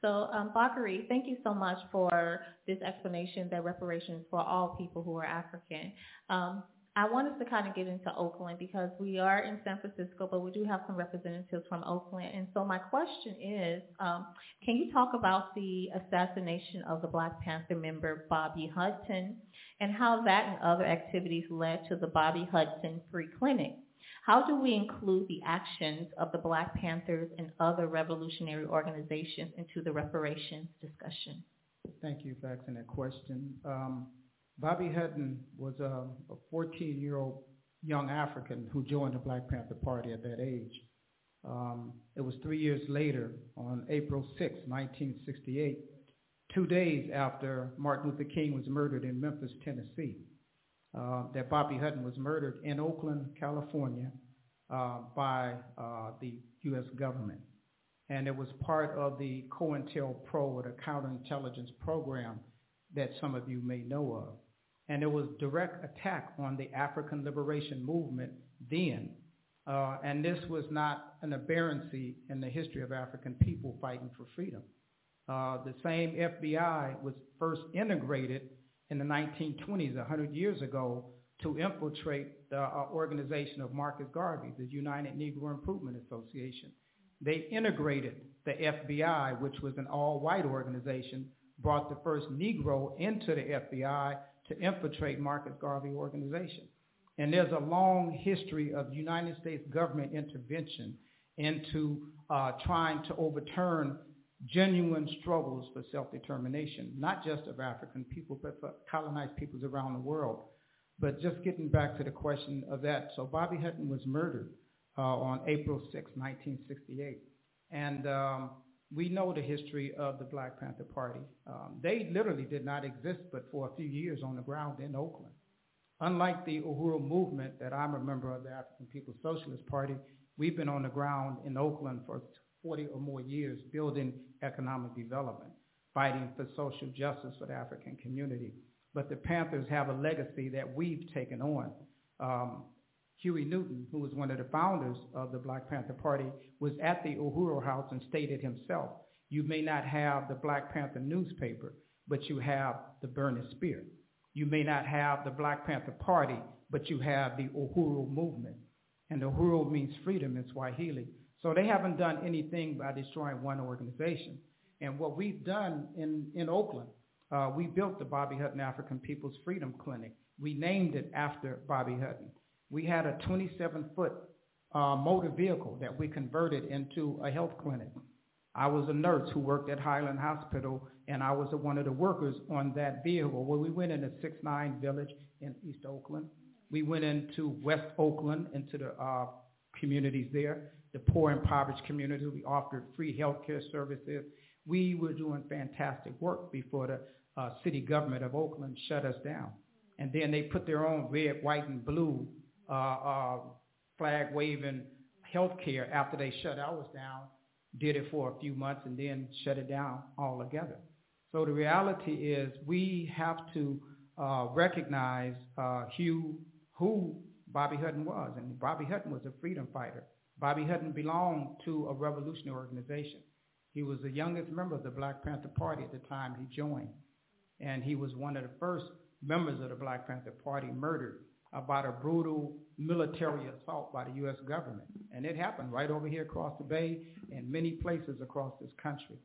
So um, Bakari, thank you so much for this explanation that reparations for all people who are African. Um, I want us to kind of get into Oakland because we are in San Francisco, but we do have some representatives from Oakland. And so my question is, um, can you talk about the assassination of the Black Panther member Bobby Hutton and how that and other activities led to the Bobby Hutton Free Clinic? How do we include the actions of the Black Panthers and other revolutionary organizations into the reparations discussion? Thank you for asking that question. Um, Bobby Hutton was a 14-year-old young African who joined the Black Panther Party at that age. Um, it was three years later, on April 6, 1968, two days after Martin Luther King was murdered in Memphis, Tennessee, uh, that Bobby Hutton was murdered in Oakland, California, uh, by uh, the U.S. government. And it was part of the COINTELPRO, or the counterintelligence program that some of you may know of and it was direct attack on the African liberation movement then. Uh, and this was not an aberrancy in the history of African people fighting for freedom. Uh, the same FBI was first integrated in the 1920s, 100 years ago, to infiltrate the uh, organization of Marcus Garvey, the United Negro Improvement Association. They integrated the FBI, which was an all-white organization, brought the first Negro into the FBI to infiltrate Marcus Garvey organization. And there's a long history of United States government intervention into uh, trying to overturn genuine struggles for self-determination, not just of African people, but for colonized peoples around the world. But just getting back to the question of that, so Bobby Hutton was murdered uh, on April 6, 1968. And um, we know the history of the Black Panther Party. Um, they literally did not exist but for a few years on the ground in Oakland. Unlike the Uhuru movement that I'm a member of the African People's Socialist Party, we've been on the ground in Oakland for 40 or more years building economic development, fighting for social justice for the African community. But the Panthers have a legacy that we've taken on. Um, Huey Newton, who was one of the founders of the Black Panther Party, was at the Uhuru House and stated himself, you may not have the Black Panther newspaper, but you have the Burning Spear. You may not have the Black Panther Party, but you have the Uhuru movement. And Uhuru means freedom in Swahili. So they haven't done anything by destroying one organization. And what we've done in, in Oakland, uh, we built the Bobby Hutton African People's Freedom Clinic. We named it after Bobby Hutton. We had a 27-foot uh, motor vehicle that we converted into a health clinic. I was a nurse who worked at Highland Hospital, and I was one of the workers on that vehicle where we went into 6-9 Village in East Oakland. We went into West Oakland, into the uh, communities there, the poor impoverished communities. We offered free health care services. We were doing fantastic work before the uh, city government of Oakland shut us down. And then they put their own red, white, and blue uh, uh, flag waving health care after they shut ours down, did it for a few months and then shut it down altogether. So the reality is we have to uh, recognize uh, Hugh, who Bobby Hutton was. And Bobby Hutton was a freedom fighter. Bobby Hutton belonged to a revolutionary organization. He was the youngest member of the Black Panther Party at the time he joined. And he was one of the first members of the Black Panther Party murdered about a brutal military assault by the U.S. government. And it happened right over here across the bay and many places across this country.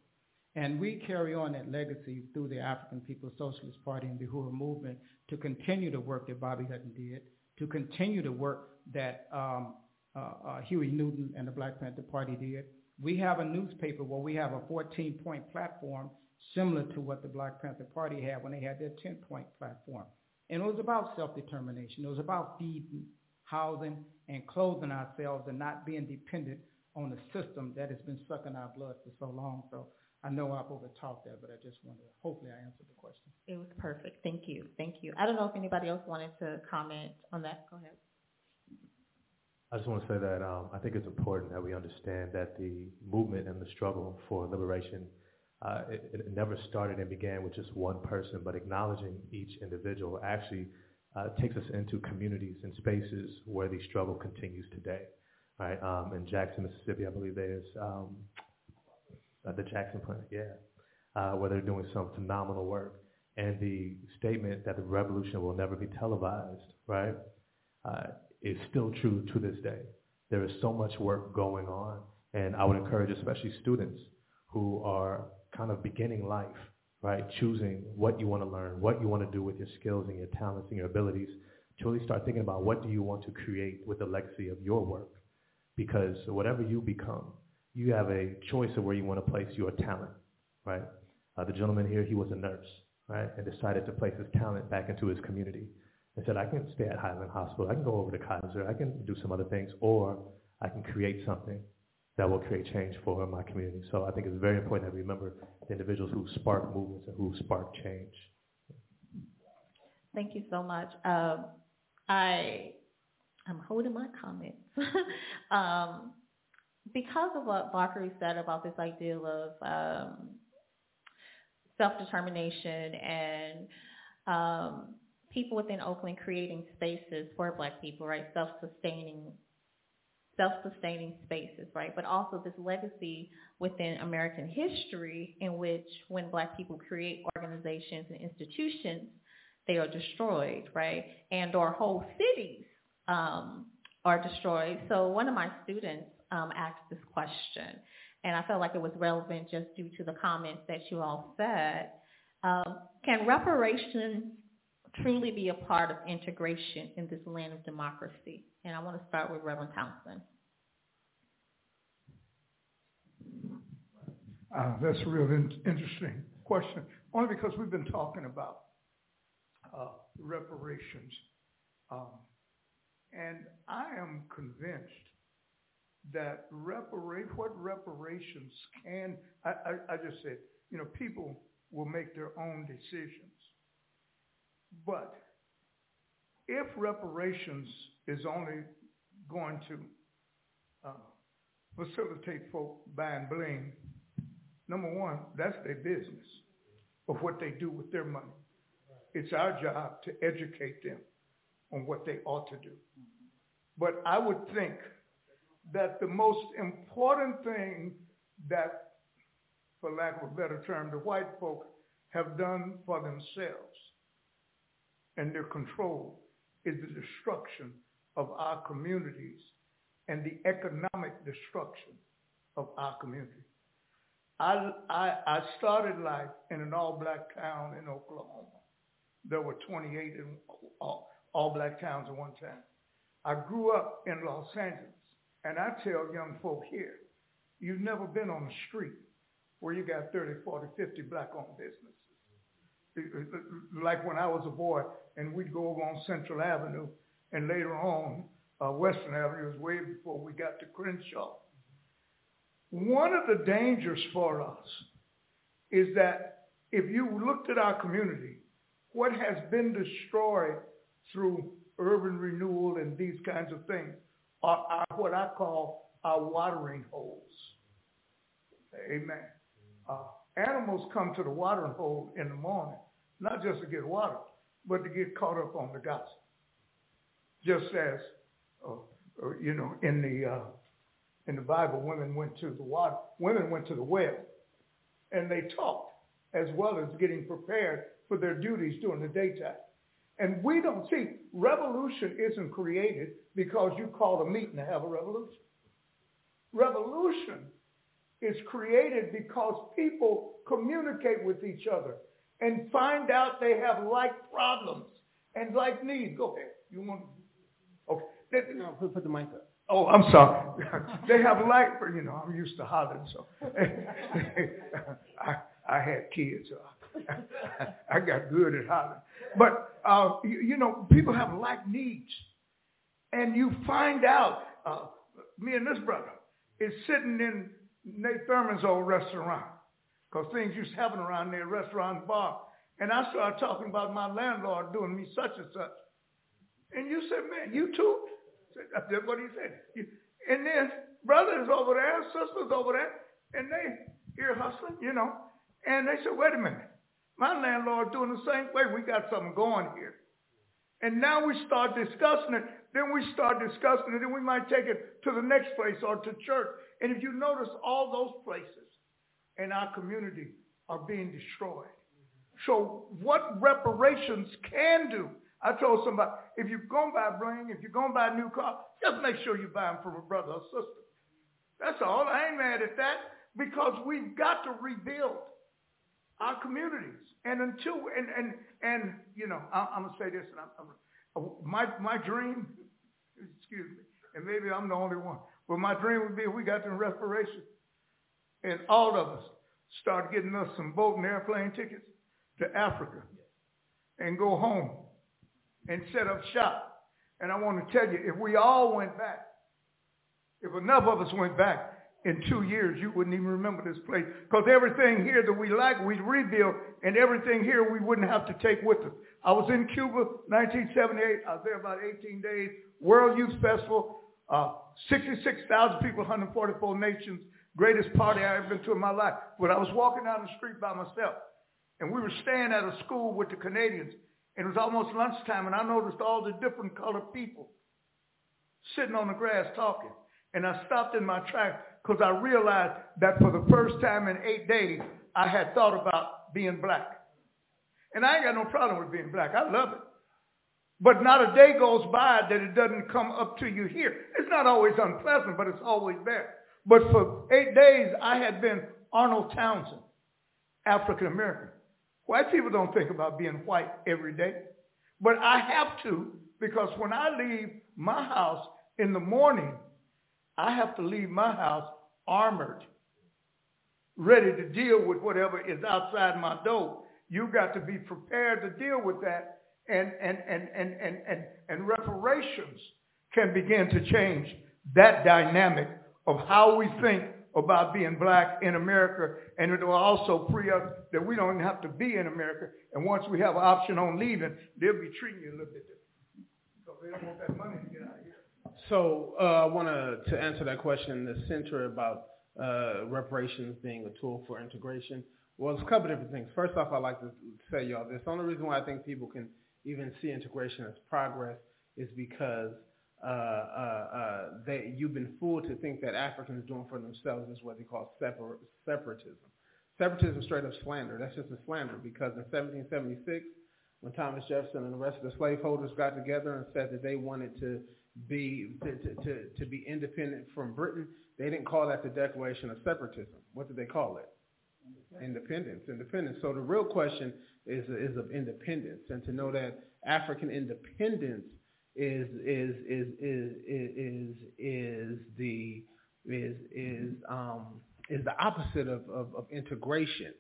And we carry on that legacy through the African People's Socialist Party and the Uhuru movement to continue the work that Bobby Hutton did, to continue the work that um, uh, uh, Huey Newton and the Black Panther Party did. We have a newspaper where we have a 14-point platform similar to what the Black Panther Party had when they had their 10-point platform. And it was about self-determination. It was about feeding, housing, and clothing ourselves and not being dependent on the system that has been sucking our blood for so long. So I know I've over-talked that, but I just wanted to, hopefully I answered the question. It was perfect. Thank you. Thank you. I don't know if anybody else wanted to comment on that. Go ahead. I just want to say that um, I think it's important that we understand that the movement and the struggle for liberation uh, it, it, never started and began with just one person, but acknowledging each individual actually uh, takes us into communities and spaces where the struggle continues today. Right? Um, in Jackson, Mississippi, I believe there's um, uh, the Jackson plant, yeah, uh, where they're doing some phenomenal work. And the statement that the revolution will never be televised, right, uh, is still true to this day. There is so much work going on, and I would encourage especially students who are kind of beginning life, right? Choosing what you want to learn, what you want to do with your skills and your talents and your abilities, to really start thinking about what do you want to create with the legacy of your work. Because whatever you become, you have a choice of where you want to place your talent, right? Uh, the gentleman here, he was a nurse, right? And decided to place his talent back into his community. And said, I can stay at Highland Hospital. I can go over to Kaiser. I can do some other things. Or I can create something that will create change for my community. So I think it's very important that we remember the individuals who spark movements and who spark change. Thank you so much. Um, I I'm holding my comments um, because of what Bakari said about this idea of um, self-determination and um, people within Oakland creating spaces for Black people, right? Self-sustaining self-sustaining spaces, right? But also this legacy within American history in which when black people create organizations and institutions, they are destroyed, right? And or whole cities um, are destroyed. So one of my students um, asked this question, and I felt like it was relevant just due to the comments that you all said. Um, can reparations truly be a part of integration in this land of democracy? And I want to start with Reverend Townsend. Uh, that's a real in- interesting question, only because we've been talking about uh, reparations. Um, and I am convinced that reparate, what reparations can, I, I, I just said, you know, people will make their own decisions. But if reparations is only going to uh, facilitate folk buying bling, number one, that's their business of what they do with their money. It's our job to educate them on what they ought to do. But I would think that the most important thing that, for lack of a better term, the white folk have done for themselves and their control is the destruction of our communities and the economic destruction of our community. I, I, I started life in an all-black town in Oklahoma. There were 28 in all, all-black towns at one time. I grew up in Los Angeles, and I tell young folk here, you've never been on the street where you got 30, 40, 50 black-owned businesses. Like when I was a boy, and we'd go over on Central Avenue, and later on, uh, Western Avenue was way before we got to Crenshaw. One of the dangers for us is that if you looked at our community, what has been destroyed through urban renewal and these kinds of things are our, what I call our watering holes. Amen. Uh, animals come to the watering hole in the morning, not just to get water, but to get caught up on the gossip. Just as, uh, uh, you know, in the uh, in the Bible, women went to the water, women went to the well, and they talked as well as getting prepared for their duties during the daytime. And we don't see revolution isn't created because you call a meeting to have a revolution. Revolution is created because people communicate with each other and find out they have like problems and like needs. Go ahead. You want? Okay. No, put, put the mic up. Oh, I'm sorry. they have like, you know, I'm used to hollering, so I, I had kids, so I got good at hollering. But, uh, you, you, know, people have like needs. And you find out, uh, me and this brother is sitting in Nate Thurmond's old restaurant because things used to happen around there, restaurant, bar. And I started talking about my landlord doing me such and such. And you said, man, you too? That's what he said. And then brothers over there, sisters over there, and they here hustling, you know. And they said, wait a minute. My landlord doing the same way. We got something going here. And now we start discussing it. Then we start discussing it. Then we might take it to the next place or to church. And if you notice, all those places in our community are being destroyed. So what reparations can do, I told somebody, if you're going to buy a bling, if you're going to buy a new car, just make sure you buy them from a brother or sister. That's all. I ain't mad at that because we've got to rebuild our communities. And until and and and you know, I, am gonna say this, and I'm, I'm, my my dream, excuse me, and maybe I'm the only one, but my dream would be if we got to reparation, and all of us start getting us some boat and airplane tickets to Africa, and go home, and set up shop. And I want to tell you, if we all went back, if enough of us went back, in two years, you wouldn't even remember this place. Because everything here that we like, we'd rebuild, and everything here we wouldn't have to take with us. I was in Cuba, 1978. I was there about 18 days. World Youth Festival, uh, 66,000 people, 144 nations. Greatest party I ever been to in my life. But I was walking down the street by myself, and we were staying at a school with the Canadians. And it was almost lunchtime, and I noticed all the different colored people sitting on the grass talking. And I stopped in my tracks because I realized that for the first time in eight days, I had thought about being black. And I ain't got no problem with being black. I love it. But not a day goes by that it doesn't come up to you here. It's not always unpleasant, but it's always there. But for eight days, I had been Arnold Townsend, African American. White people don't think about being white every day. But I have to because when I leave my house in the morning, I have to leave my house armored, ready to deal with whatever is outside my door. You've got to be prepared to deal with that and and and and and and, and reparations can begin to change that dynamic of how we think about being black in America, and it will also free us that we don't have to be in America. And once we have an option on leaving, they'll be treating you a little bit different. So they don't want that money to get out of here. So uh, I want to to answer that question, in the center about uh, reparations being a tool for integration. Well, it's a couple different things. First off, I'd like to say y'all this. The only reason why I think people can even see integration as progress is because uh, uh, uh, they, you've been fooled to think that Africans doing for themselves is what they call separ- separatism. Separatism straight up slander. That's just a slander because in 1776, when Thomas Jefferson and the rest of the slaveholders got together and said that they wanted to be to, to, to be independent from Britain, they didn't call that the Declaration of Separatism. What did they call it? Independence. Independence. So the real question is is of independence, and to know that African independence is is is is is is the is is um is the opposite of, of, of integration.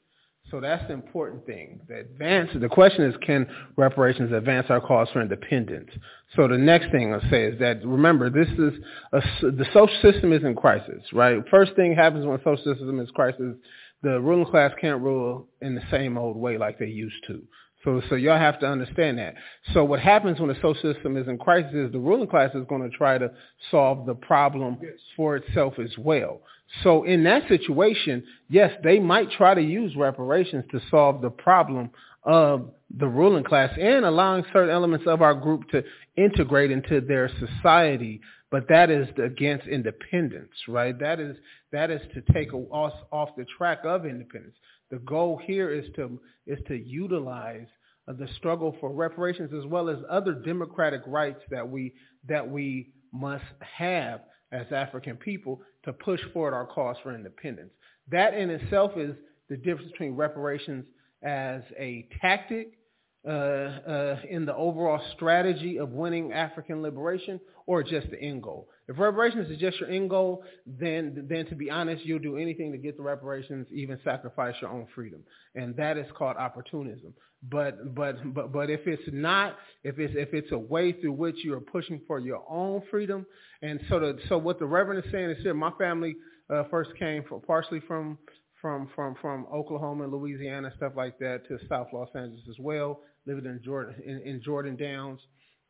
So that's the important thing. The advance. The question is, can reparations advance our cause for independence? So the next thing I'll say is that remember, this is a, the social system is in crisis, right? First thing happens when social system is crisis, the ruling class can't rule in the same old way like they used to. So, so y'all have to understand that. So what happens when the social system is in crisis is the ruling class is going to try to solve the problem for itself as well. So in that situation, yes, they might try to use reparations to solve the problem of the ruling class and allowing certain elements of our group to integrate into their society. But that is against independence, right? That is that is to take us off the track of independence. The goal here is to is to utilize uh, the struggle for reparations as well as other democratic rights that we that we must have as African people to push forward our cause for independence. That in itself is the difference between reparations as a tactic uh, uh, in the overall strategy of winning African liberation or just the end goal. If reparations is just your end goal, then then to be honest, you'll do anything to get the reparations, even sacrifice your own freedom, and that is called opportunism. But but but but if it's not, if it's if it's a way through which you are pushing for your own freedom, and so the so what the Reverend is saying is here, my family uh, first came from partially from from from from Oklahoma and Louisiana stuff like that to South Los Angeles as well living in Jordan in, in Jordan Downs,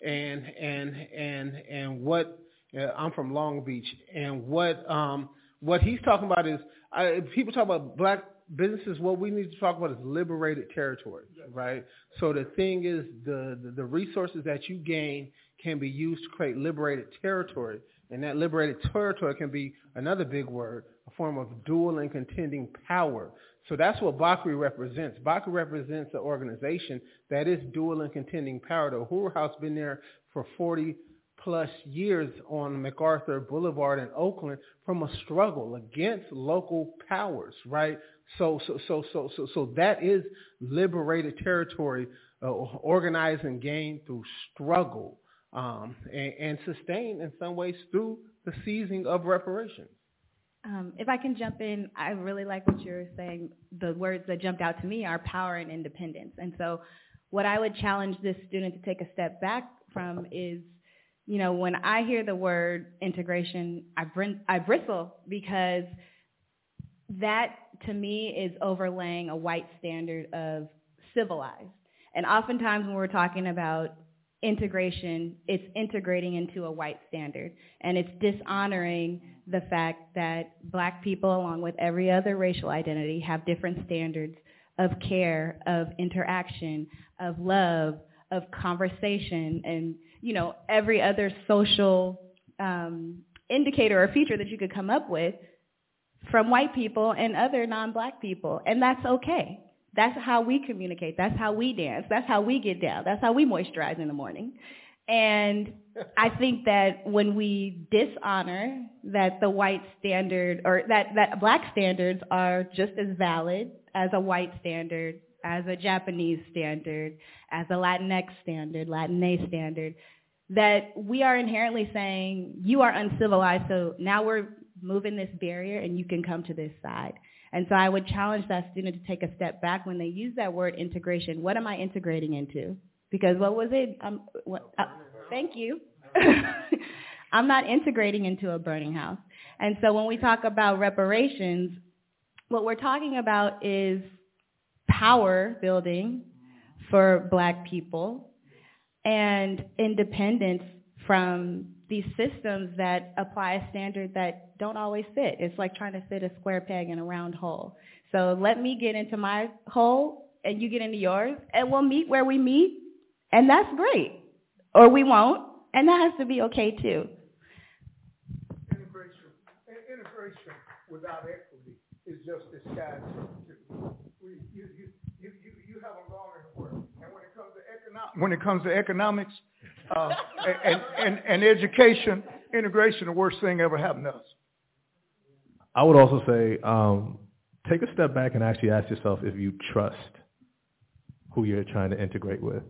and and and and what uh, I'm from Long Beach, and what um what he's talking about is I, people talk about black businesses. What we need to talk about is liberated territory, right? So the thing is, the, the the resources that you gain can be used to create liberated territory, and that liberated territory can be another big word, a form of dual and contending power. So that's what Bakri represents. Bakri represents an organization that is dual and contending power. The Uhuru House been there for 40 plus years on MacArthur Boulevard in Oakland from a struggle against local powers, right? So, so, so, so, so, so that is liberated territory, uh, organized and gained through struggle, um, and, and sustained in some ways through the seizing of reparations. Um, if I can jump in, I really like what you're saying. The words that jumped out to me are power and independence. And so what I would challenge this student to take a step back from is, you know, when I hear the word integration, I, I bristle because that to me is overlaying a white standard of civilized. And oftentimes when we're talking about integration, it's integrating into a white standard. And it's dishonoring the fact that black people, along with every other racial identity, have different standards of care, of interaction, of love, of conversation, and you know every other social um, indicator or feature that you could come up with from white people and other non-black people, and that's okay. That's how we communicate. That's how we dance. That's how we get down. That's how we moisturize in the morning. And I think that when we dishonor that the white standard or that, that black standards are just as valid as a white standard as a Japanese standard, as a Latinx standard, Latinx standard, that we are inherently saying you are uncivilized, so now we're moving this barrier and you can come to this side. And so I would challenge that student to take a step back when they use that word integration. What am I integrating into? Because what was it? Um, what, uh, thank you. I'm not integrating into a burning house. And so when we talk about reparations, what we're talking about is power building for black people and independence from these systems that apply a standard that don't always fit. It's like trying to fit a square peg in a round hole. So let me get into my hole and you get into yours and we'll meet where we meet and that's great. Or we won't and that has to be okay too. Integration, integration without equity is just disguised. You, you, you, you, you haven't gone anywhere. And when it comes to economics, when it comes to economics, uh, and, and, and education, integration, the worst thing ever happened to us. I would also say um, take a step back and actually ask yourself if you trust who you're trying to integrate with.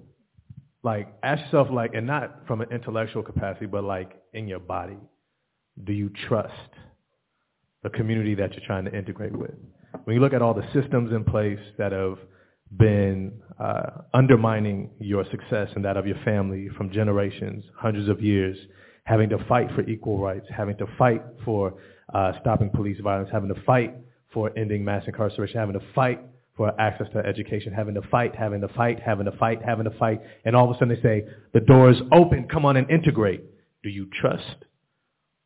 Like, ask yourself, like, and not from an intellectual capacity, but like in your body. Do you trust the community that you're trying to integrate with? When you look at all the systems in place that have been uh, undermining your success and that of your family from generations, hundreds of years, having to fight for equal rights, having to fight for uh, stopping police violence, having to fight for ending mass incarceration, having to fight for access to education, having to fight, having to fight, having to fight, having to fight, and all of a sudden they say, the door is open, come on and integrate. Do you trust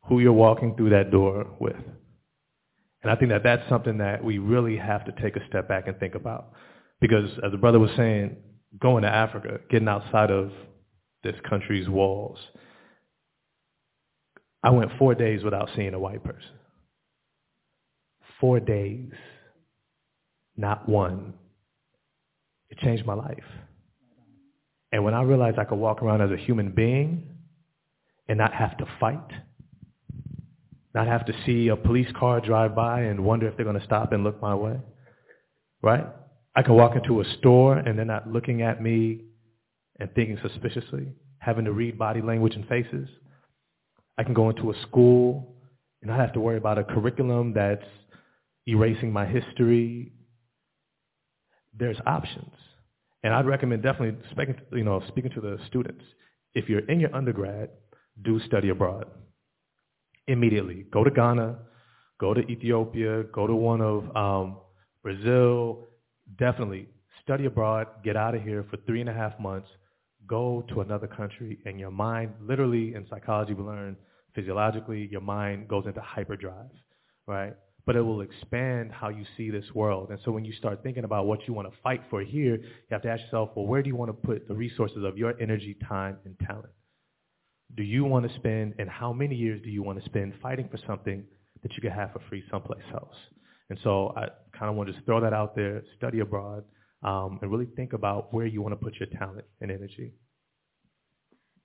who you're walking through that door with? And I think that that's something that we really have to take a step back and think about. Because as the brother was saying, going to Africa, getting outside of this country's walls, I went four days without seeing a white person. Four days. Not one. It changed my life. And when I realized I could walk around as a human being and not have to fight, not have to see a police car drive by and wonder if they're going to stop and look my way, right? I can walk into a store and they're not looking at me and thinking suspiciously, having to read body language and faces. I can go into a school and not have to worry about a curriculum that's erasing my history. There's options. And I'd recommend definitely speaking, you know, speaking to the students. If you're in your undergrad, do study abroad. Immediately. Go to Ghana, go to Ethiopia, go to one of um, Brazil, definitely study abroad, get out of here for three and a half months, go to another country, and your mind, literally in psychology we learn physiologically, your mind goes into hyperdrive, right? But it will expand how you see this world. And so when you start thinking about what you want to fight for here, you have to ask yourself, well, where do you want to put the resources of your energy, time, and talent? Do you want to spend, and how many years do you want to spend fighting for something that you could have for free someplace else? And so I kind of want to just throw that out there, study abroad, um, and really think about where you want to put your talent and energy.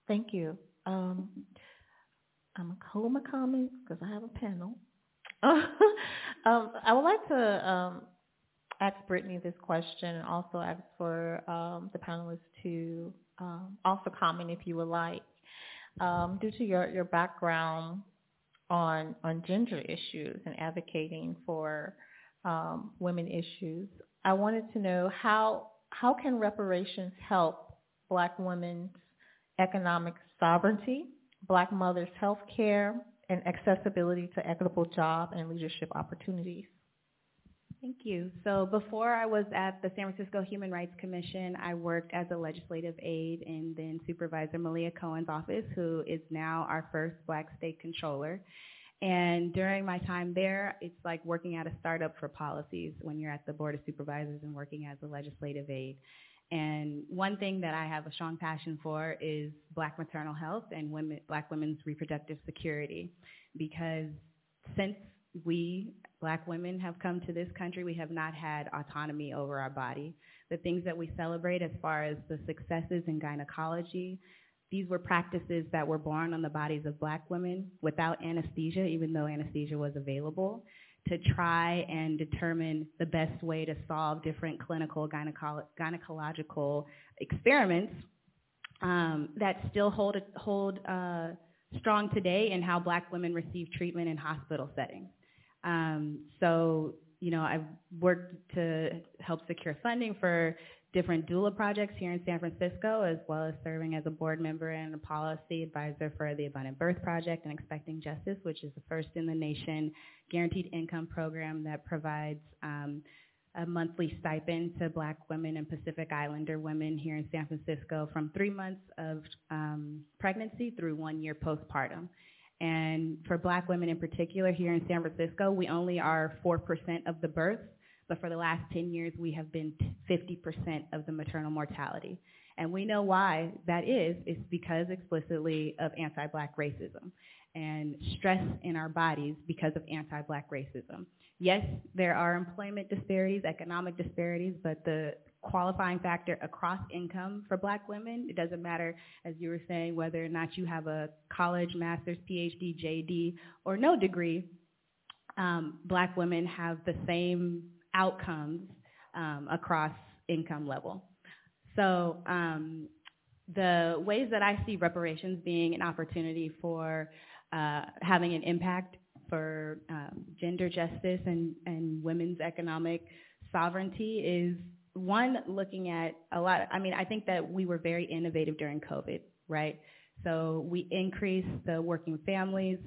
Thank you. Um, I'm going to hold my comments because I have a panel. um, I would like to um, ask Brittany this question and also ask for um, the panelists to um, also comment if you would like. Um, due to your, your background on on gender issues and advocating for um, women issues. I wanted to know how how can reparations help Black women's economic sovereignty, Black mothers' health care, and accessibility to equitable job and leadership opportunities. Thank you. So before I was at the San Francisco Human Rights Commission, I worked as a legislative aide in then Supervisor Malia Cohen's office, who is now our first black state controller. And during my time there, it's like working at a startup for policies when you're at the Board of Supervisors and working as a legislative aide. And one thing that I have a strong passion for is black maternal health and women, black women's reproductive security. Because since we black women have come to this country, we have not had autonomy over our body. The things that we celebrate as far as the successes in gynecology, these were practices that were born on the bodies of black women without anesthesia, even though anesthesia was available. To try and determine the best way to solve different clinical gynecolo- gynecological experiments um, that still hold, hold uh, strong today in how black women receive treatment in hospital settings. Um, so, you know, I've worked to help secure funding for different doula projects here in San Francisco, as well as serving as a board member and a policy advisor for the Abundant Birth Project and Expecting Justice, which is the first in the nation guaranteed income program that provides um, a monthly stipend to black women and Pacific Islander women here in San Francisco from three months of um, pregnancy through one year postpartum. And for black women in particular here in San Francisco, we only are 4% of the births but for the last 10 years, we have been 50% of the maternal mortality. And we know why that is. It's because explicitly of anti-black racism and stress in our bodies because of anti-black racism. Yes, there are employment disparities, economic disparities, but the qualifying factor across income for black women, it doesn't matter, as you were saying, whether or not you have a college, master's, PhD, JD, or no degree, um, black women have the same outcomes um, across income level. So um, the ways that I see reparations being an opportunity for uh, having an impact for um, gender justice and, and women's economic sovereignty is one, looking at a lot, I mean, I think that we were very innovative during COVID, right? So we increased the working families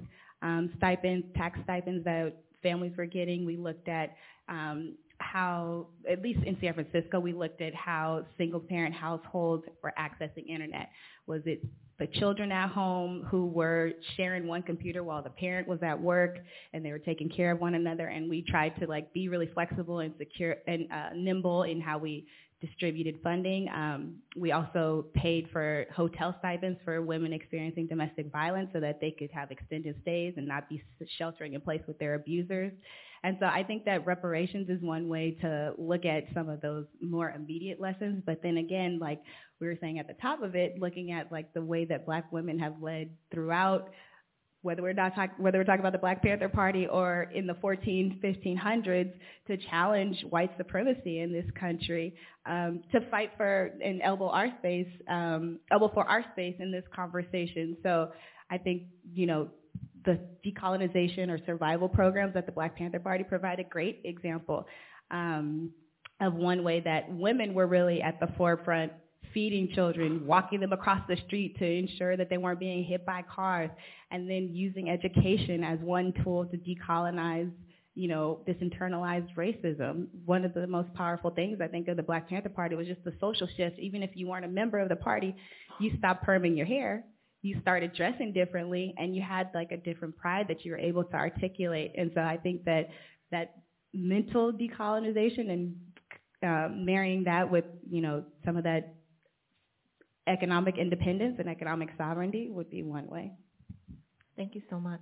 um, stipends, tax stipends that families were getting. We looked at um, how, at least in San Francisco, we looked at how single parent households were accessing internet. Was it the children at home who were sharing one computer while the parent was at work and they were taking care of one another and we tried to like be really flexible and secure and uh, nimble in how we distributed funding. Um, we also paid for hotel stipends for women experiencing domestic violence so that they could have extended stays and not be sheltering in place with their abusers. And so I think that reparations is one way to look at some of those more immediate lessons. But then again, like we were saying at the top of it, looking at like the way that black women have led throughout whether we're not talk, whether we're talking about the Black Panther Party or in the 14, 1500s, to challenge white supremacy in this country, um, to fight for and elbow our space, um, elbow for our space in this conversation. So I think you know the decolonization or survival programs that the Black Panther Party provide a great example um, of one way that women were really at the forefront feeding children, walking them across the street to ensure that they weren't being hit by cars, and then using education as one tool to decolonize you know, this internalized racism. One of the most powerful things I think of the Black Panther Party was just the social shift. Even if you weren't a member of the party, you stopped perming your hair, you started dressing differently, and you had like a different pride that you were able to articulate. And so I think that that mental decolonization and uh, marrying that with you know some of that economic independence and economic sovereignty would be one way. Thank you so much.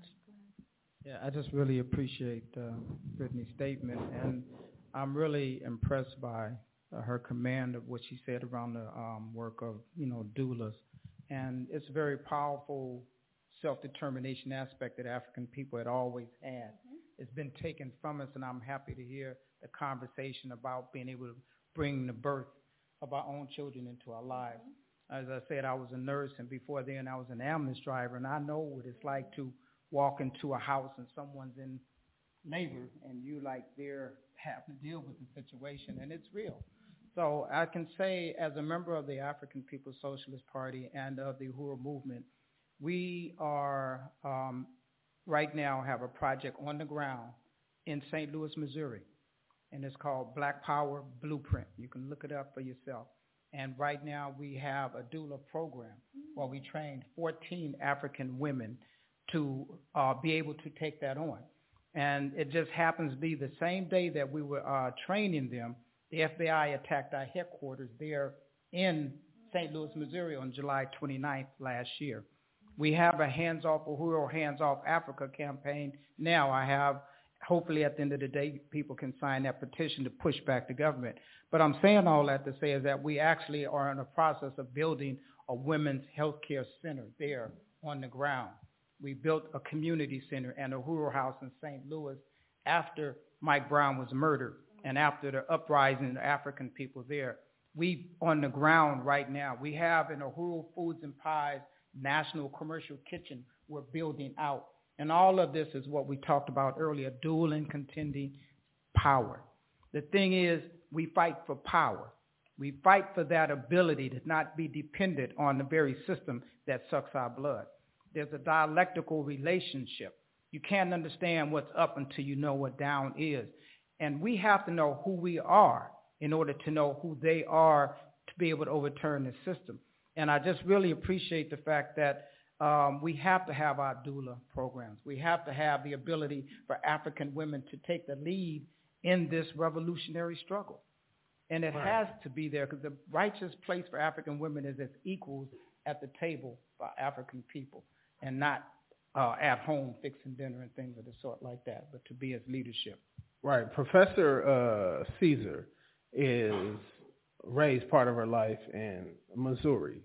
Yeah, I just really appreciate uh, Brittany's statement, and I'm really impressed by uh, her command of what she said around the um, work of, you know, doulas. And it's a very powerful self-determination aspect that African people had always had. Mm-hmm. It's been taken from us, and I'm happy to hear the conversation about being able to bring the birth of our own children into our lives. Mm-hmm. As I said, I was a nurse, and before then I was an ambulance driver, and I know what it's like to – walk into a house and someone's in labor and you like there have to deal with the situation and it's real. So I can say as a member of the African People's Socialist Party and of the Uhuru movement, we are um, right now have a project on the ground in St. Louis, Missouri, and it's called Black Power Blueprint. You can look it up for yourself. And right now we have a doula program where we train 14 African women to uh, be able to take that on. And it just happens to be the same day that we were uh, training them, the FBI attacked our headquarters there in St. Louis, Missouri on July 29th last year. We have a Hands Off Uhuru, Hands Off Africa campaign now. I have, hopefully at the end of the day, people can sign that petition to push back the government. But I'm saying all that to say is that we actually are in the process of building a women's health care center there on the ground. We built a community center and a Uhuru house in St. Louis, after Mike Brown was murdered and after the uprising of African people there. We on the ground right now. We have in Uhuru Foods and Pies National Commercial Kitchen we're building out. And all of this is what we talked about earlier, dual and contending power. The thing is, we fight for power. We fight for that ability to not be dependent on the very system that sucks our blood. There's a dialectical relationship. You can't understand what's up until you know what down is. And we have to know who we are in order to know who they are to be able to overturn the system. And I just really appreciate the fact that um, we have to have our doula programs. We have to have the ability for African women to take the lead in this revolutionary struggle. And it Right. has to be there because the righteous place for African women is as equals at the table for African people and not uh, at home fixing dinner and things of the sort like that, but to be as leadership. Right. Professor uh, Caesar is raised part of her life in Missouri.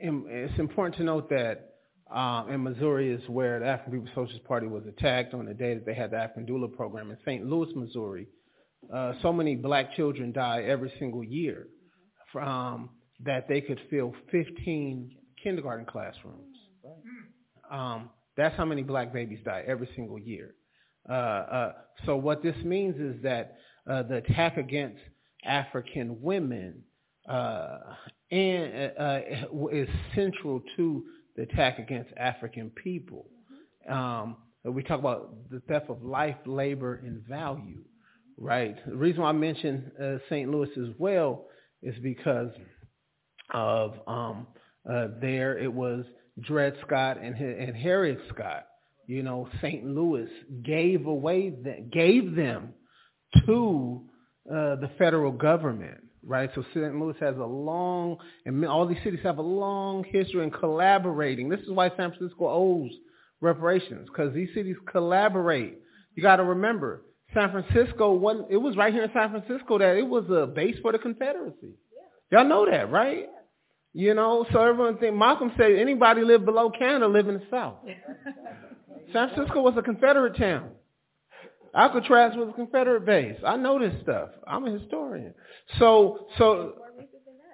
It's important to note that um, in Missouri is where the African People's Socialist Party was attacked on the day that they had the African Doula program in St. Louis, Missouri. Uh, so many black children die every single year from that they could fill 15 kindergarten classrooms. Um, that's how many black babies die every single year. Uh, uh, so what this means is that uh, the attack against African women uh, and uh, uh, is central to the attack against African people. Um, we talk about the theft of life, labor, and value, right? The reason why I mentioned uh, St. Louis as well is because of um, uh, there it was Dred Scott and, and Harriet Scott. You know, St. Louis gave away the, gave them to uh, the federal government, right? So St. Louis has a long, and all these cities have a long history in collaborating. This is why San Francisco owes reparations because these cities collaborate. You got to remember, San Francisco wasn't, it was right here in San Francisco that it was a base for the Confederacy. Y'all know that, right? You know, so everyone think Malcolm said anybody live below Canada live in the South. San Francisco was a Confederate town. Alcatraz was a Confederate base. I know this stuff. I'm a historian. So, so,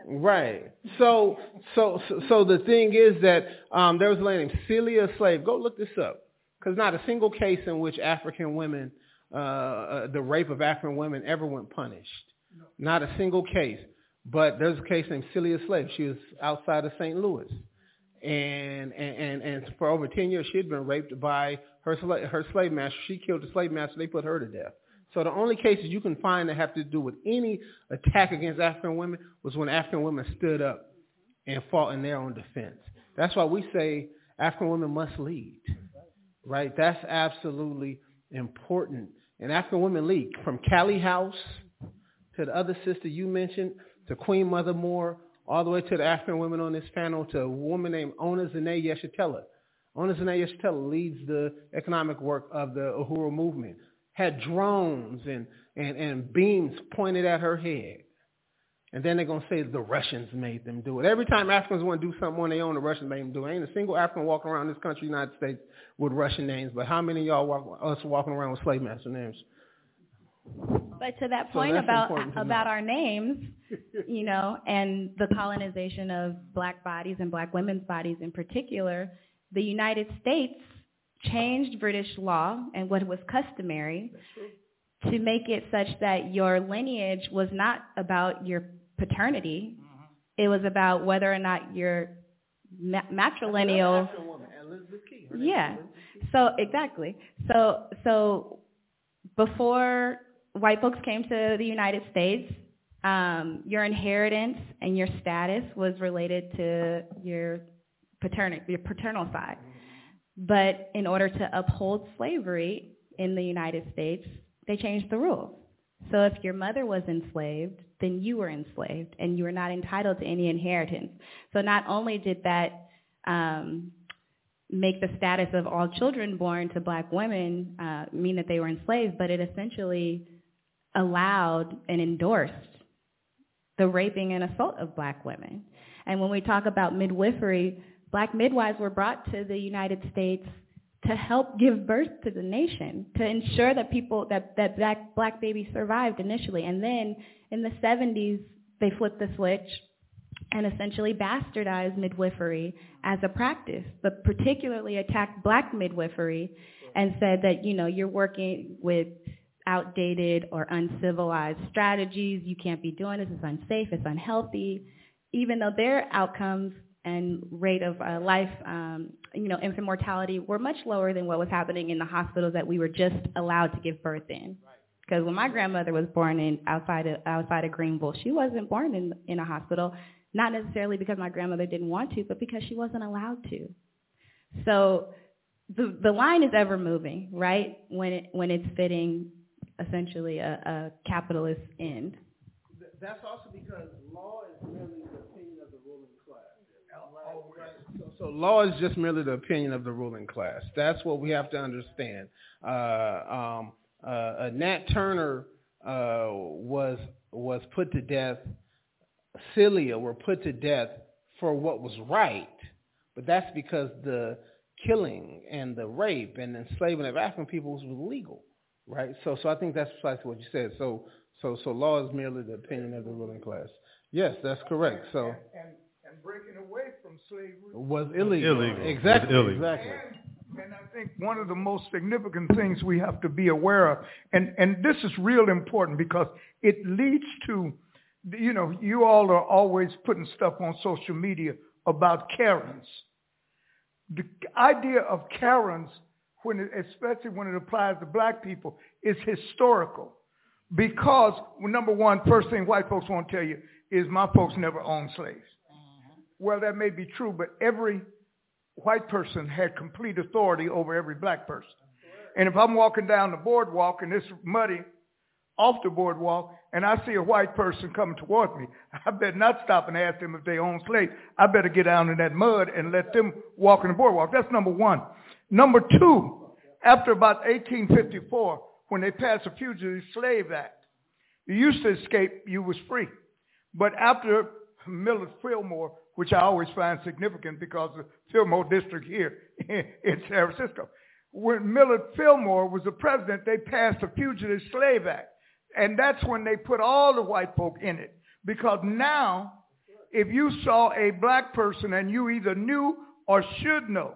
right. So, so, so, so the thing is that um, there was a lady named Celia Slave. Go look this up, because not a single case in which African women, uh, uh, the rape of African women, ever went punished. Not a single case. But there's a case named Celia Slave. She was outside of St. Louis. And, and, and, for over 10 years, she had been raped by her, sla- her slave master. She killed the slave master. They put her to death. So the only cases you can find that have to do with any attack against African women was when African women stood up and fought in their own defense. That's why we say African women must lead, right? That's absolutely important. And African women lead from Cali House to the other sister you mentioned, to Queen Mother Moore, all the way to the African women on this panel, to a woman named Ona Zane Yeshitela. Ona Zane Yeshitela leads the economic work of the Uhuru movement. Had drones and, and, and beams pointed at her head. And then they're going to say the Russians made them do it. Every time Africans want to do something on their own, the Russians made them do it. Ain't a single African walking around this country, United States, with Russian names. But how many of y'all walk, us walking around with slave master names? But to that point that's about about our names, you know, and the colonization of black bodies and black women's bodies in particular, the United States changed British law and what was customary to make it such that your lineage was not about your paternity. It was about whether or not your ma- matrilineal yeah. So exactly. So so before white folks came to the United States, um, your inheritance and your status was related to your paternal your paternal side. But in order to uphold slavery in the United States, they changed the rules. So if your mother was enslaved, then you were enslaved and you were not entitled to any inheritance. So not only did that um, make the status of all children born to black women uh, mean that they were enslaved, but it essentially allowed and endorsed the raping and assault of black women. And when we talk about midwifery, black midwives were brought to the United States to help give birth to the nation, to ensure that people that that black black babies survived initially, and then in the 70s they flipped the switch and essentially bastardized midwifery as a practice, but particularly attacked black midwifery and said that you know you're working with outdated or uncivilized strategies. You can't be doing this. It's unsafe. It's unhealthy. Even though their outcomes and rate of uh, life, um, you know, infant mortality were much lower than what was happening in the hospitals that we were just allowed to give birth in. Because when my grandmother was born in outside of outside of Greenville, she wasn't born in in a hospital, not necessarily because my grandmother didn't want to, but because she wasn't allowed to. So the the line is ever moving, right? When it when it's fitting essentially a, a capitalist end. That's also because law is merely the opinion of the ruling class. So, so law is just merely the opinion of the ruling class. That's what we have to understand. Uh, um, uh, uh, Nat Turner uh, was was put to death. Celia were put to death for what was right, but that's because the killing and the rape and enslavement of African peoples was legal, right? So, so I think that's precisely what you said. So, so, so law is merely the opinion of the ruling class. Yes, that's correct. So, and, and, and breaking away from slavery was illegal. illegal. Exactly. Was illegal. Exactly. And, and I think one of the most significant things we have to be aware of, and, and this is real important because it leads to, you know, you all are always putting stuff on social media about Karens. The idea of Karens, when it, especially when it applies to black people, is historical. Because, well, number one, first thing white folks want to tell you is my folks never owned slaves. Mm-hmm. Well, that may be true, but every white person had complete authority over every black person. And if I'm walking down the boardwalk and it's muddy off the boardwalk and I see a white person coming towards me, I better not stop and ask them if they own slaves. I better get down in that mud and let them walk in the boardwalk. That's number one. Number two, after about 1854, when they passed the Fugitive Slave Act, you used to escape, you was free. But after Millard Fillmore, which I always find significant because the Fillmore district here in San Francisco, when Millard Fillmore was the president, they passed the Fugitive Slave Act. And that's when they put all the white folk in it. Because now, if you saw a black person and you either knew or should know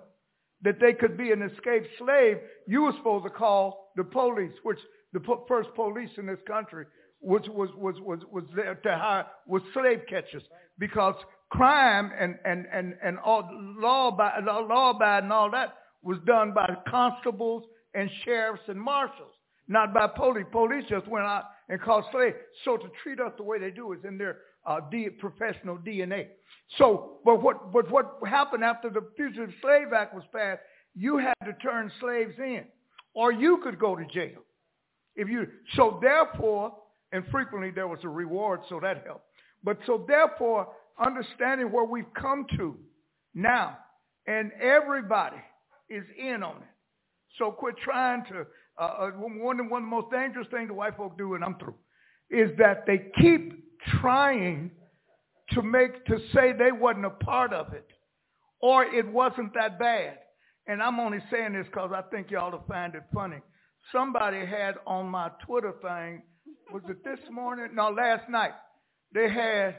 that they could be an escaped slave, you were supposed to call the police, which the po- first police in this country was was was was was there to hire was slave catchers because crime and and and and all law by law by and all that was done by constables and sheriffs and marshals, not by police. Police just went out and called slaves. So to treat us the way they do is in their uh, D, professional DNA. So, but what but what happened after the Fugitive Slave Act was passed? You had to turn slaves in, or you could go to jail. If you so therefore, and frequently there was a reward, so that helped. But so therefore, understanding where we've come to now, and everybody is in on it. So quit trying to. Uh, uh, one, one of the most dangerous things the white folk do, and I'm through, is that they keep trying to make to say they wasn't a part of it, or it wasn't that bad. And I'm only saying this because I think y'all will find it funny. Somebody had on my Twitter thing, was it this morning? No, last night. They had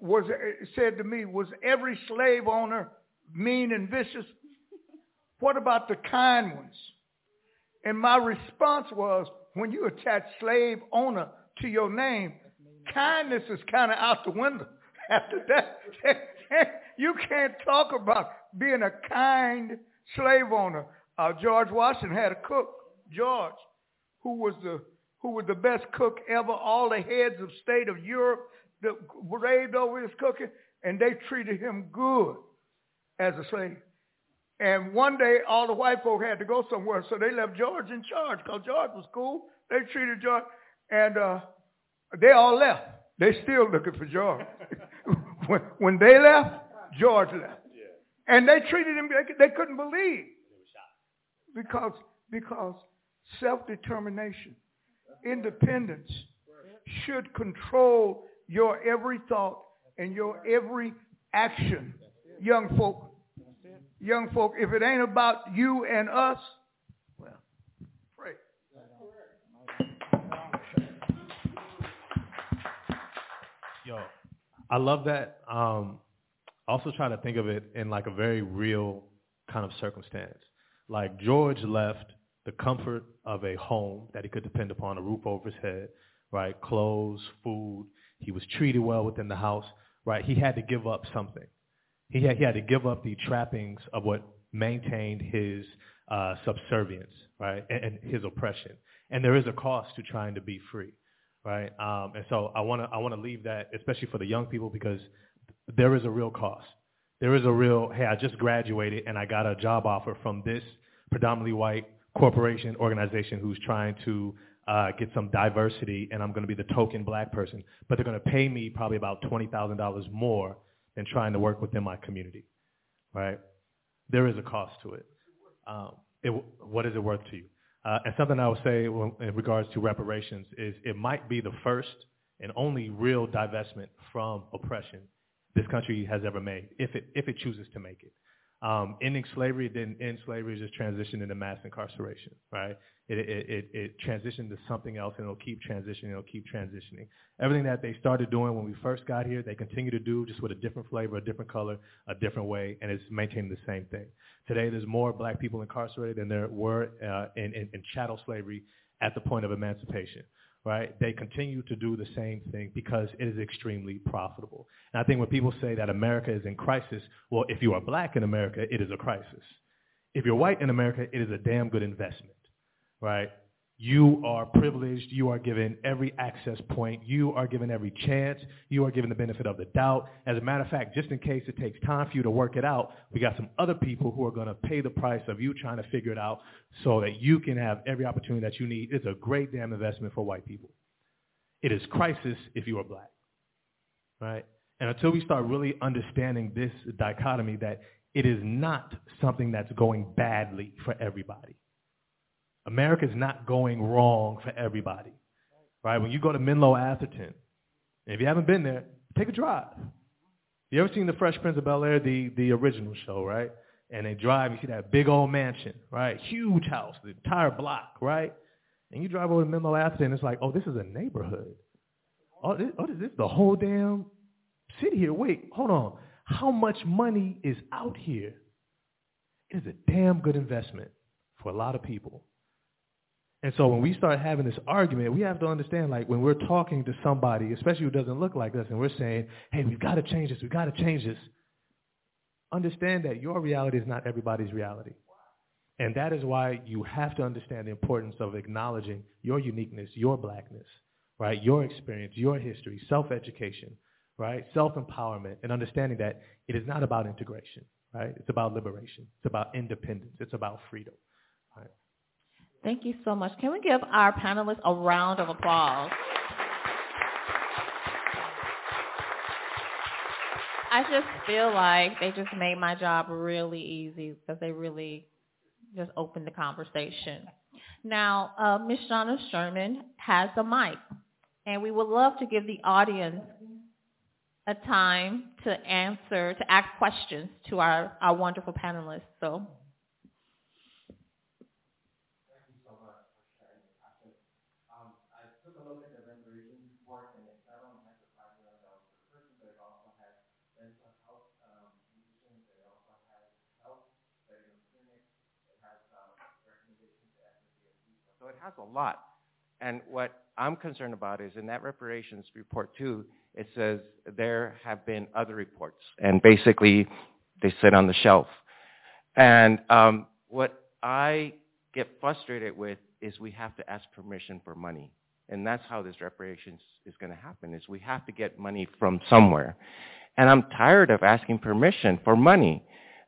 was said to me, was every slave owner mean and vicious? What about the kind ones? And my response was, when you attach slave owner to your name, kindness is kind of out the window. After that, you can't talk about being a kind slave owner. Uh, George Washington had a cook, George, who was the who was the best cook ever. All the heads of state of Europe that raved over his cooking, and they treated him good as a slave. And one day, all the white folk had to go somewhere, so they left George in charge because George was cool. They treated George, and uh, they all left. They still looking for George. when, when they left, George left, and they treated him. They, they couldn't believe because because self-determination, independence should control your every thought and your every action. Young folk, young folk, if it ain't about you and us, Yo, I love that. Um, also try to think of it in like a very real kind of circumstance. Like George left the comfort of a home that he could depend upon, a roof over his head, right? Clothes, food. He was treated well within the house, right? He had to give up something. He had, he had to give up the trappings of what maintained his uh, subservience, right, and, and his oppression. And there is a cost to trying to be free, right? Um, and so I want to I want to leave that, especially for the young people, because there is a real cost. There is a real, hey, I just graduated and I got a job offer from this predominantly white corporation organization who's trying to uh, get some diversity and I'm going to be the token black person, but they're going to pay me probably about $20,000 more than trying to work within my community, right? There is a cost to it. Um, it what is it worth to you? Uh, and something I would say in regards to reparations is it might be the first and only real divestment from oppression this country has ever made, if it, if it chooses to make it. Um, ending slavery didn't end slavery, just transitioned into mass incarceration, right? It, it, it, it transitioned to something else and it'll keep transitioning, it'll keep transitioning. Everything that they started doing when we first got here, they continue to do just with a different flavor, a different color, a different way, and it's maintaining the same thing. Today there's more black people incarcerated than there were uh, in, in, in chattel slavery at the point of emancipation right? They continue to do the same thing because it is extremely profitable. And I think when people say that America is in crisis, well, if you are black in America, it is a crisis. If you're white in America, it is a damn good investment, right? You are privileged. You are given every access point. You are given every chance. You are given the benefit of the doubt. As a matter of fact, just in case it takes time for you to work it out, we got some other people who are going to pay the price of you trying to figure it out so that you can have every opportunity that you need. It's a great damn investment for white people. It is crisis if you are black, right? And until we start really understanding this dichotomy that it is not something that's going badly for everybody America is not going wrong for everybody, right? When you go to Menlo Atherton, if you haven't been there, take a drive. You ever seen The Fresh Prince of Bel-Air, the, the original show, right? And they drive, you see that big old mansion, right? Huge house, the entire block, right? And you drive over to Menlo Atherton, it's like, oh, this is a neighborhood. Oh, this, oh, this is the whole damn city here. Wait, hold on. How much money is out here? It is a damn good investment for a lot of people. And so when we start having this argument, we have to understand, like, when we're talking to somebody, especially who doesn't look like us, and we're saying, hey, we've got to change this, we've got to change this, understand that your reality is not everybody's reality. And that is why you have to understand the importance of acknowledging your uniqueness, your blackness, right? Your experience, your history, self-education, right? Self-empowerment, and understanding that it is not about integration, right? It's about liberation. It's about independence. It's about freedom. Thank you so much. Can we give our panelists a round of applause? I just feel like they just made my job really easy because they really just opened the conversation. Now, uh, Ms. Shauna Sherman has a mic, and we would love to give the audience a time to answer, to ask questions to our, our wonderful panelists. So a lot. And what I'm concerned about is in that reparations report too, it says there have been other reports, and basically they sit on the shelf. And um, what I get frustrated with is we have to ask permission for money. And that's how this reparations is going to happen, is we have to get money from somewhere. And I'm tired of asking permission for money.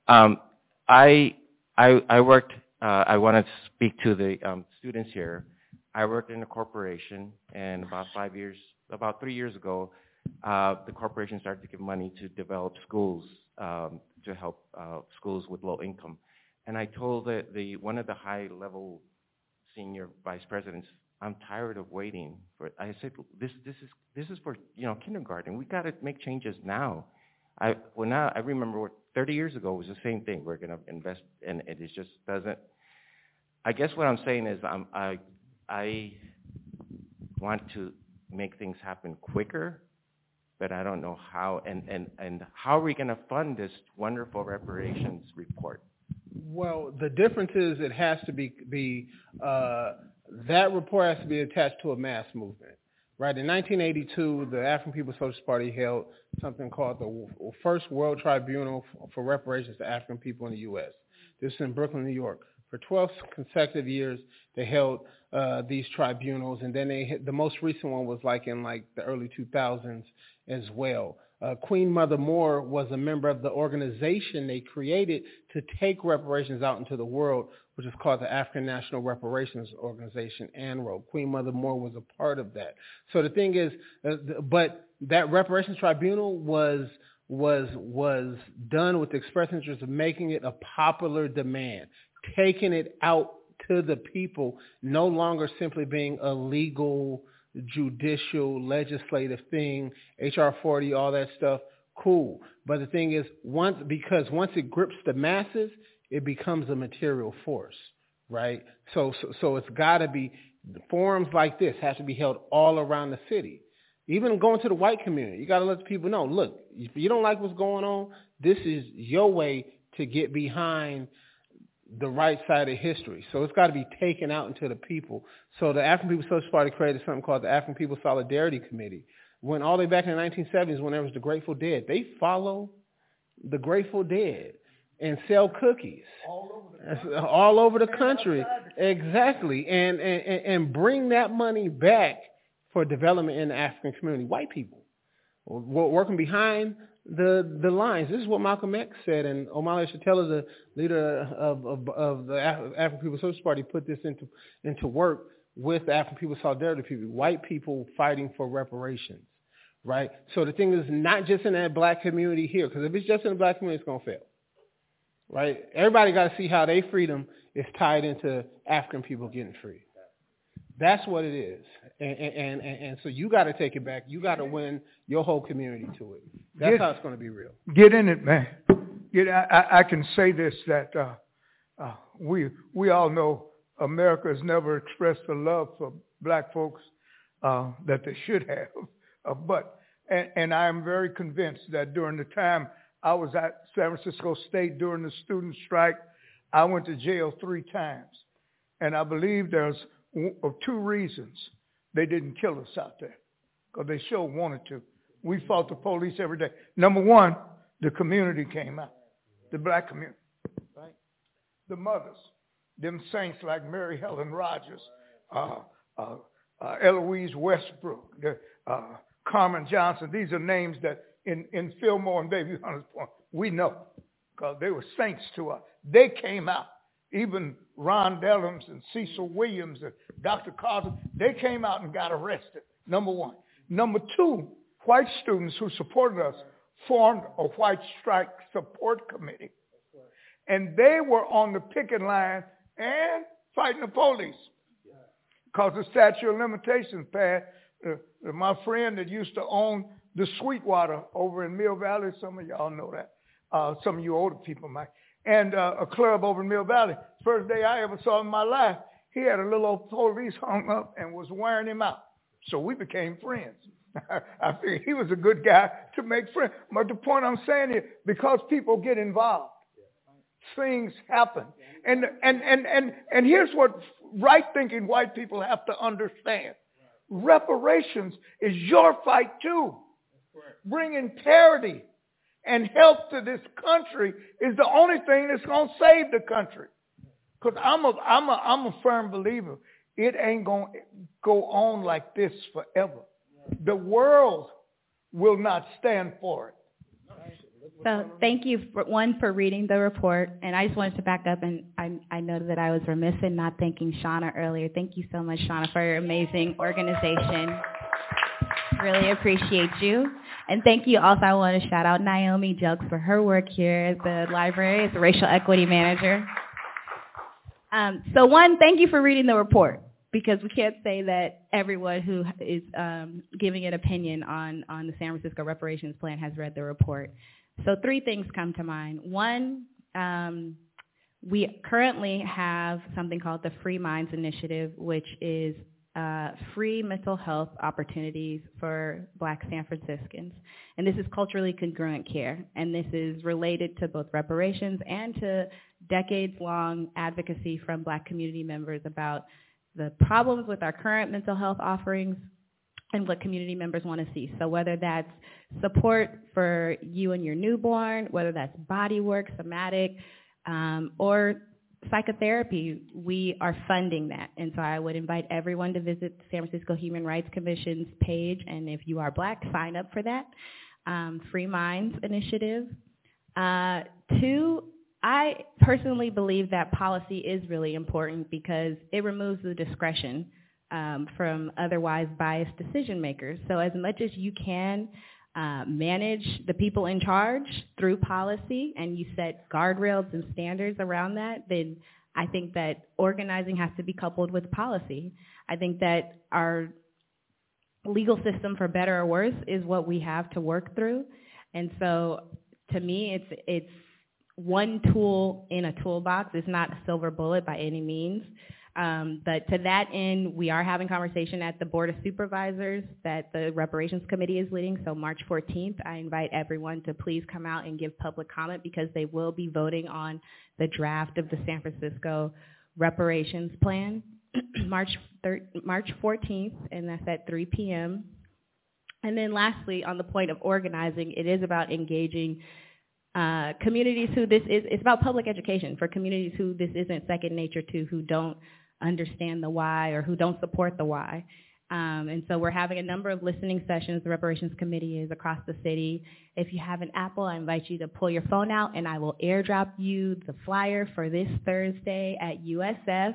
Um, I, I, I worked uh, I want to speak to the um, students here. I worked in a corporation, and about five years, about three years ago, uh, the corporation started to give money to develop schools um, to help uh, schools with low income. And I told the, the one of the high-level senior vice presidents, I'm tired of waiting for. I said, this this is this is for you know kindergarten. We got to make changes now. I well now I remember 30 years ago it was the same thing. We're going to invest, and it just doesn't. I guess what I'm saying is I'm, I I want to make things happen quicker, but I don't know how. And and and how are we going to fund this wonderful reparations report? Well, the difference is it has to be be uh, that report has to be attached to a mass movement. Right. In 1982, the African People's Socialist Party held something called the First World Tribunal for Reparations to African People in the U.S. This is in Brooklyn, New York. For 12 consecutive years, they held uh, these tribunals, and then they the most recent one was like in like the early 2000s as well. Uh, Queen Mother Moore was a member of the organization they created to take reparations out into the world, which is called the African National Reparations Organization, ANRO. Queen Mother Moore was a part of that. So the thing is, uh, but that reparations tribunal was was was done with the express interest of making it a popular demand, taking it out to the people, no longer simply being a legal judicial, legislative thing, HR 40, all that stuff, cool. But the thing is, once because once it grips the masses, it becomes a material force, right? So so, so it's got to be forums like this have to be held all around the city. Even going to the white community, you got to let the people know. Look, if you don't like what's going on, this is your way to get behind the right side of history. So it's got to be taken out into the people. So the African People's Socialist Party created something called the African People's Solidarity Committee. When all the way back in the 1970s, when there was the Grateful Dead, they follow the Grateful Dead and sell cookies all over the, all over the country. Exactly, and, and and bring that money back for development in the African community. White people working behind the the lines. This is what Malcolm X said, and Omali Yeshitela, the leader of, of, of the African People's Socialist Party, put this into into work with the African People's Solidarity people, white people fighting for reparations, right? So the thing is not just in that black community here, because if it's just in the black community, it's gonna fail, right? Everybody got to see how their freedom is tied into African people getting free. That's what it is, and and and, and so you got to take it back. You got to win your whole community to it. That's Get- how it's going to be real. Get in it, man. Get. I, I- can say this that uh, uh, we we all know America has never expressed the love for black folks uh, that they should have. Uh, but and, and I am very convinced that during the time I was at San Francisco State during the student strike, I went to jail three times, and I believe there's of two reasons they didn't kill us out there because they sure wanted to. We fought the police every day. Number one, the community came out, the black community, right? The mothers, them saints like Mary Helen Rogers, uh, uh, uh, Eloise Westbrook, the, uh, Carmen Johnson. These are names that in, in Fillmore and Bayview Hunters Point, we know because they were saints to us. They came out. Even Ron Dellums and Cecil Williams and Dr. Carter, they came out and got arrested, number one. Number two, white students who supported us formed a white strike support committee. And they were on the picket line and fighting the police. Because the statute of limitations passed. Uh, my friend that used to own the Sweetwater over in Mill Valley, some of y'all know that. Uh, some of you older people might. And uh, a club over in Mill Valley. First day I ever saw in my life, he had a little old police hung up and was wearing him out. So we became friends. I figured he was a good guy to make friends. But the point I'm saying is because people get involved, things happen. And, and, and, and, and here's what right thinking white people have to understand. Reparations is your fight too. Bringing parity and help to this country is the only thing that's going to save the country. Because I'm a, I'm, a, I'm a firm believer. It ain't going to go on like this forever. The world will not stand for it. So thank you, for, one, for reading the report. And I just wanted to back up, and I, I know that I was remiss in not thanking Shauna earlier. Thank you so much, Shauna, for your amazing organization. Really appreciate you. And thank you also, I want to shout out Naomi Jukes for her work here at the library as a racial equity manager. Um, so one, thank you for reading the report because we can't say that everyone who is um, giving an opinion on, on the San Francisco reparations plan has read the report. so three things come to mind. One, um, we currently have something called the Free Minds Initiative, which is uh, free mental health opportunities for black San Franciscans. And this is culturally congruent care. And this is related to both reparations and to decades-long advocacy from black community members about the problems with our current mental health offerings and what community members want to see. So whether that's support for you and your newborn, whether that's body work, somatic, um, or psychotherapy, we are funding that. And so I would invite everyone to visit the San Francisco Human Rights Commission's page. And if you are black, sign up for that. Um, Free Minds Initiative. Uh, two, I personally believe that policy is really important because it removes the discretion um, from otherwise biased decision makers. So as much as you can uh, manage the people in charge through policy and you set guardrails and standards around that, then I think that organizing has to be coupled with policy. I think that our legal system, for better or worse, is what we have to work through. And so to me, it's, it's one tool in a toolbox. It's not a silver bullet by any means. Um, but to that end, we are having conversation at the Board of Supervisors that the Reparations Committee is leading. So March 14th, I invite everyone to please come out and give public comment because they will be voting on the draft of the San Francisco reparations plan March March 14th, and that's at 3 p.m. And then lastly, on the point of organizing, it is about engaging uh, communities who this is, it's about public education for communities who this isn't second nature to, who don't understand the why or who don't support the why. Um, and so we're having a number of listening sessions. The Reparations Committee is across the city. If you have an Apple, I invite you to pull your phone out and I will airdrop you the flyer for this Thursday at USF.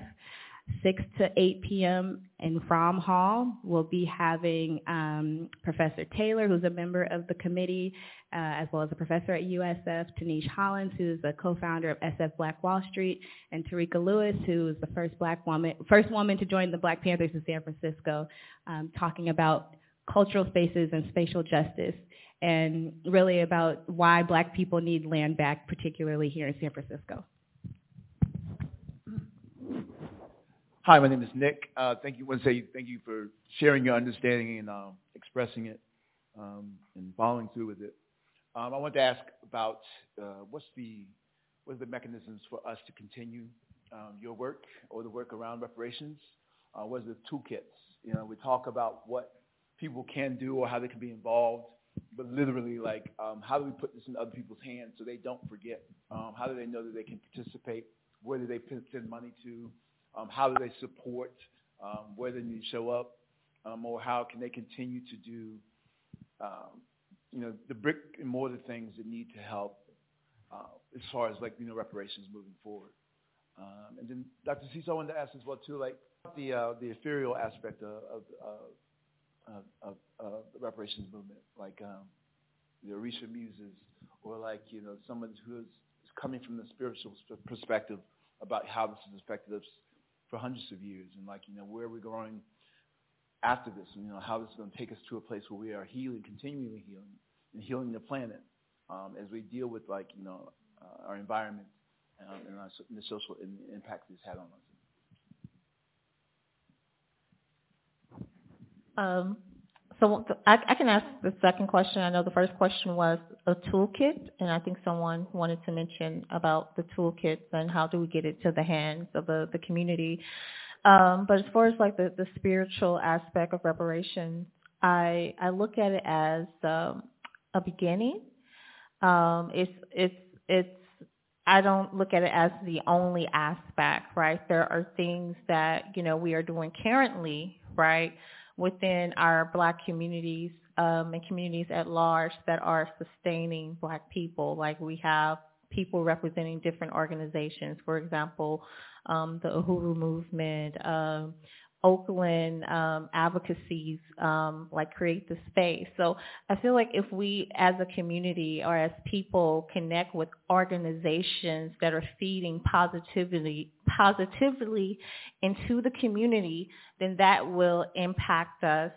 6 to 8 p.m. in Fromm Hall. We'll be having um, Professor Taylor, who's a member of the committee, uh, as well as a professor at USF, Tanish Hollins, who's a co-founder of SF Black Wall Street, and Tarika Lewis, who is the first black woman, first woman to join the Black Panthers in San Francisco, um, talking about cultural spaces and spatial justice and really about why black people need land back, particularly here in San Francisco. Hi, my name is Nick. Uh, thank you. Want to say thank you for sharing your understanding and uh, expressing it um, and following through with it. Um, I want to ask about uh, what's the what are the mechanisms for us to continue um, your work or the work around reparations? Uh, what are the toolkits? You know, we talk about what people can do or how they can be involved, but literally, like, um, how do we put this in other people's hands so they don't forget? Um, how do they know that they can participate? Where do they send money to? Um, how do they support? Um, need to show up? Um, or how can they continue to do, um, you know, the brick and mortar things that need to help uh, as far as like you know reparations moving forward. Um, and then Dr. Cecil, I wanted to ask as well too, like the uh, the ethereal aspect of of, of, of, of the reparations movement, like um, the Orisha muses, or like you know someone who is coming from the spiritual perspective about how this has affected us for hundreds of years and like, you know, where are we're going after this and, you know, how this is going to take us to a place where we are healing, continually healing and healing the planet um, as we deal with like, you know, uh, our environment um, and, our, and the social impact it's had on us. Um, so I, I can ask the second question. I know the first question was a toolkit, and I think someone wanted to mention about the toolkits and how do we get it to the hands of the, the community. Um, but as far as like the, the spiritual aspect of reparations, I I look at it as um, a beginning. Um, it's it's it's I don't look at it as the only aspect, right? There are things that you know we are doing currently, right? Within our black communities um, and communities at large that are sustaining black people. Like we have people representing different organizations, for example, um, the Uhuru movement, um, Oakland um, advocacies um, like create the space. So I feel like if we as a community or as people connect with organizations that are feeding positivity positively into the community, then that will impact us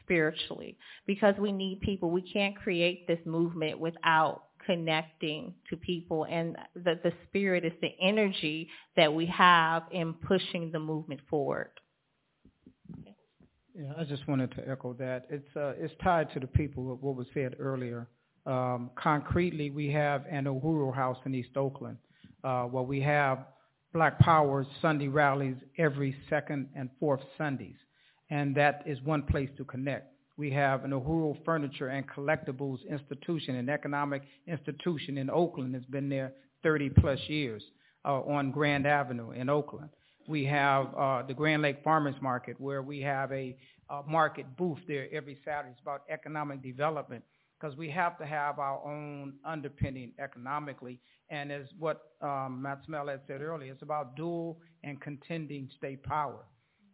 spiritually because we need people. We can't create this movement without connecting to people and the, the spirit is the energy that we have in pushing the movement forward. Yeah, I just wanted to echo that. It's uh, it's tied to the people. What was said earlier. Um, concretely, we have an Uhuru House in East Oakland, uh, where we have Black Power Sunday rallies every second and fourth Sundays, and that is one place to connect. We have an Uhuru Furniture and Collectibles Institution, an economic institution in Oakland that's been there 30 plus years uh, on Grand Avenue in Oakland. We have uh, the Grand Lake Farmers Market where we have a, a market booth there every Saturday. It's about economic development because we have to have our own underpinning economically. And as what um, Matt Smell had said earlier, it's about dual and contending state power.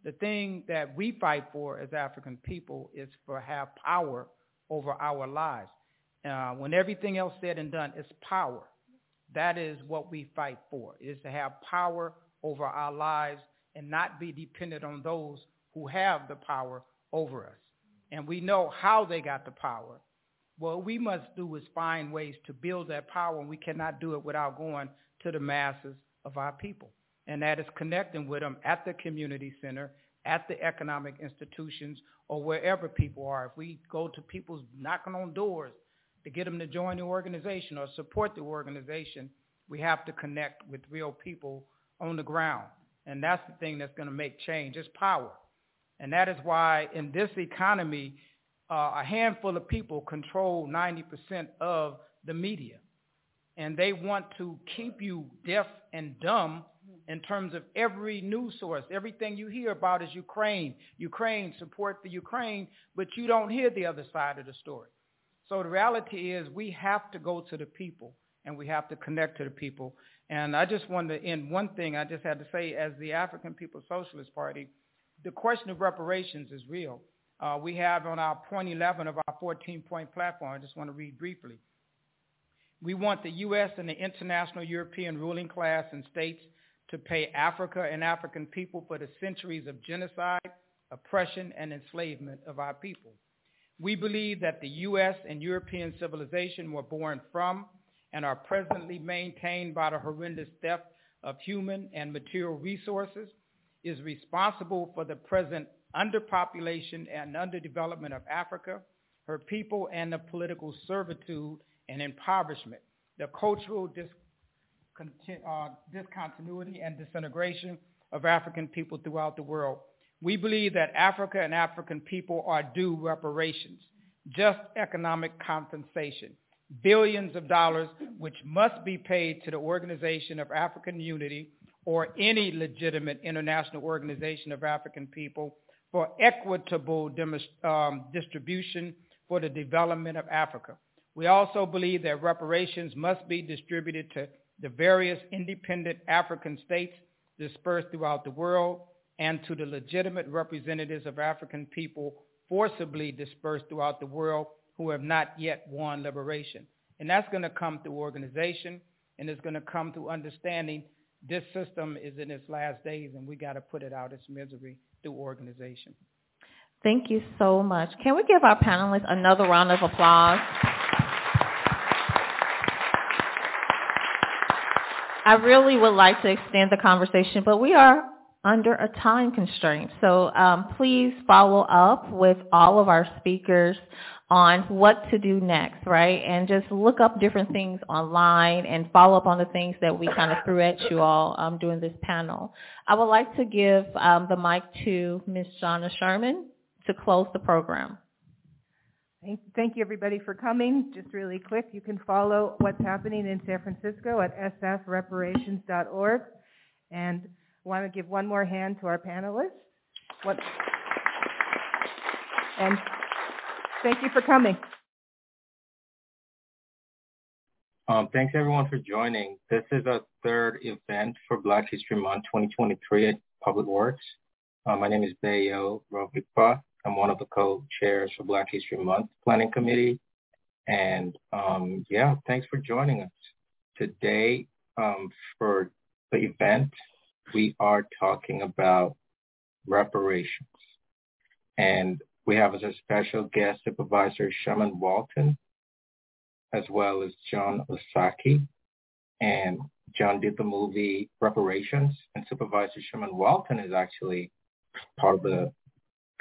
The thing that we fight for as African people is for have power over our lives. Uh, when everything else said and done, it's power. That is what we fight for, is to have power over our lives and not be dependent on those who have the power over us. And we know how they got the power. What we must do is find ways to build that power, and we cannot do it without going to the masses of our people. And that is connecting with them at the community center, at the economic institutions, or wherever people are. If we go to people's knocking on doors to get them to join the organization or support the organization, we have to connect with real people on the ground. And that's the thing that's going to make change. It's power. And that is why in this economy, uh, a handful of people control 90% of the media. And they want to keep you deaf and dumb in terms of every news source. Everything you hear about is Ukraine. Ukraine, support the Ukraine, but you don't hear the other side of the story. So the reality is we have to go to the people and we have to connect to the people. And I just wanted to end one thing I just had to say as the African People's Socialist Party, the question of reparations is real. Uh, we have on our point 11 of our 14-point platform, I just want to read briefly. We want the U.S. and the international European ruling class and states to pay Africa and African people for the centuries of genocide, oppression, and enslavement of our people. We believe that the U.S. and European civilization were born from and are presently maintained by the horrendous theft of human and material resources, is responsible for the present underpopulation and underdevelopment of Africa, her people, and the political servitude and impoverishment, the cultural uh, discontinuity and disintegration of African people throughout the world. We believe that Africa and African people are due reparations, just economic compensation, billions of dollars which must be paid to the Organization of African Unity or any legitimate international organization of African people for equitable um, distribution for the development of Africa. We also believe that reparations must be distributed to the various independent African states dispersed throughout the world and to the legitimate representatives of African people forcibly dispersed throughout the world who have not yet won liberation. And that's going to come through organization and it's going to come through understanding this system is in its last days and we got to put it out its misery through organization. Thank you so much. Can we give our panelists another round of applause? I really would like to extend the conversation, but we are under a time constraint. So um, please follow up with all of our speakers on what to do next, right? And just look up different things online and follow up on the things that we kind of threw at you all um, during this panel. I would like to give um, the mic to Ms. Shauna Sherman to close the program. Thank, you everybody for coming. Just really quick, you can follow what's happening in San Francisco at sfreparations.org. And I want to give one more hand to our panelists. What, and Thank you for coming. Um, thanks everyone for joining. This is a third event for Black History Month 2023 at Public Works. Uh, my name is Bayo Rovikpa. I'm one of the co-chairs for Black History Month Planning Committee. And um, yeah, thanks for joining us. Today um, for the event, we are talking about reparations. And we have as a special guest Supervisor Shamann Walton. as well as Jon Osaki. And Jon did the movie Reparations, and Supervisor Shamann Walton is actually part of the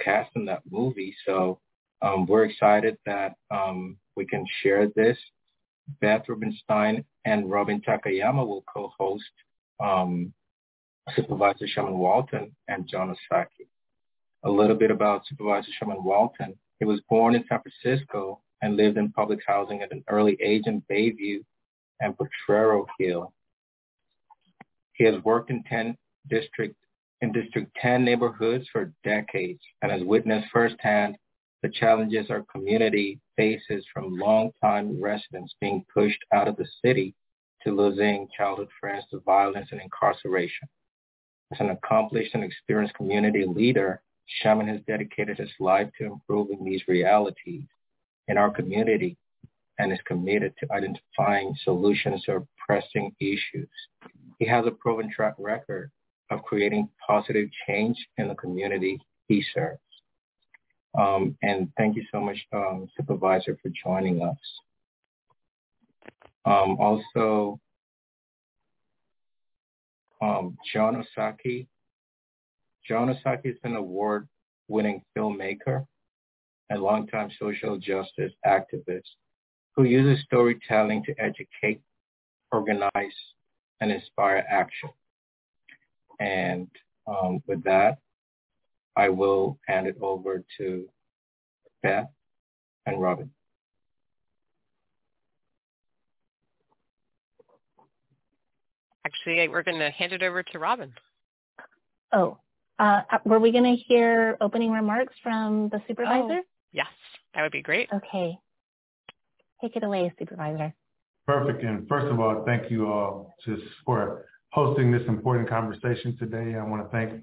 cast in that movie. So um, we're excited that um, we can share this. Beth Rubenstein and Robin Takayama will co-host um, Supervisor Shamann Walton and Jon Osaki. A little bit about Supervisor Shamann Walton. He was born in San Francisco and lived in public housing at an early age in Bayview and Potrero Hill. He has worked in 10 district in District 10 neighborhoods for decades and has witnessed firsthand the challenges our community faces from longtime residents being pushed out of the city to losing childhood friends to violence and incarceration. As an accomplished and experienced community leader, Shamann has dedicated his life to improving these realities in our community and is committed to identifying solutions to pressing issues. He has a proven track record of creating positive change in the community he serves. Um, and thank you so much, um, Supervisor, for joining us. Um, also, um, Jon Osaki. Jon Osaki is an award-winning filmmaker and longtime social justice activist who uses storytelling to educate, organize, and inspire action. And um, with that, I will hand it over to Beth and Robin. Actually, we're going to hand it over to Robin. Oh, uh, were we going to hear opening remarks from the supervisor? Oh, yes, that would be great. Okay. Take it away, supervisor. Perfect. And first of all, thank you all just for hosting this important conversation today. I want to thank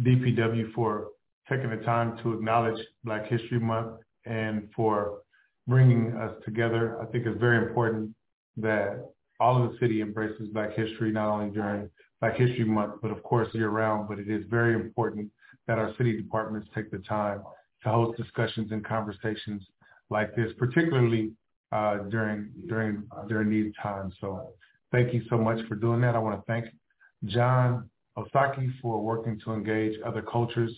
DPW for taking the time to acknowledge Black History Month and for bringing us together. I think it's very important that all of the city embraces Black history, not only during Black History Month, but of course year round. But it is very important that our city departments take the time to host discussions and conversations like this, particularly uh, during during during these times. So thank you so much for doing that. I want to thank Jon Osaki for working to engage other cultures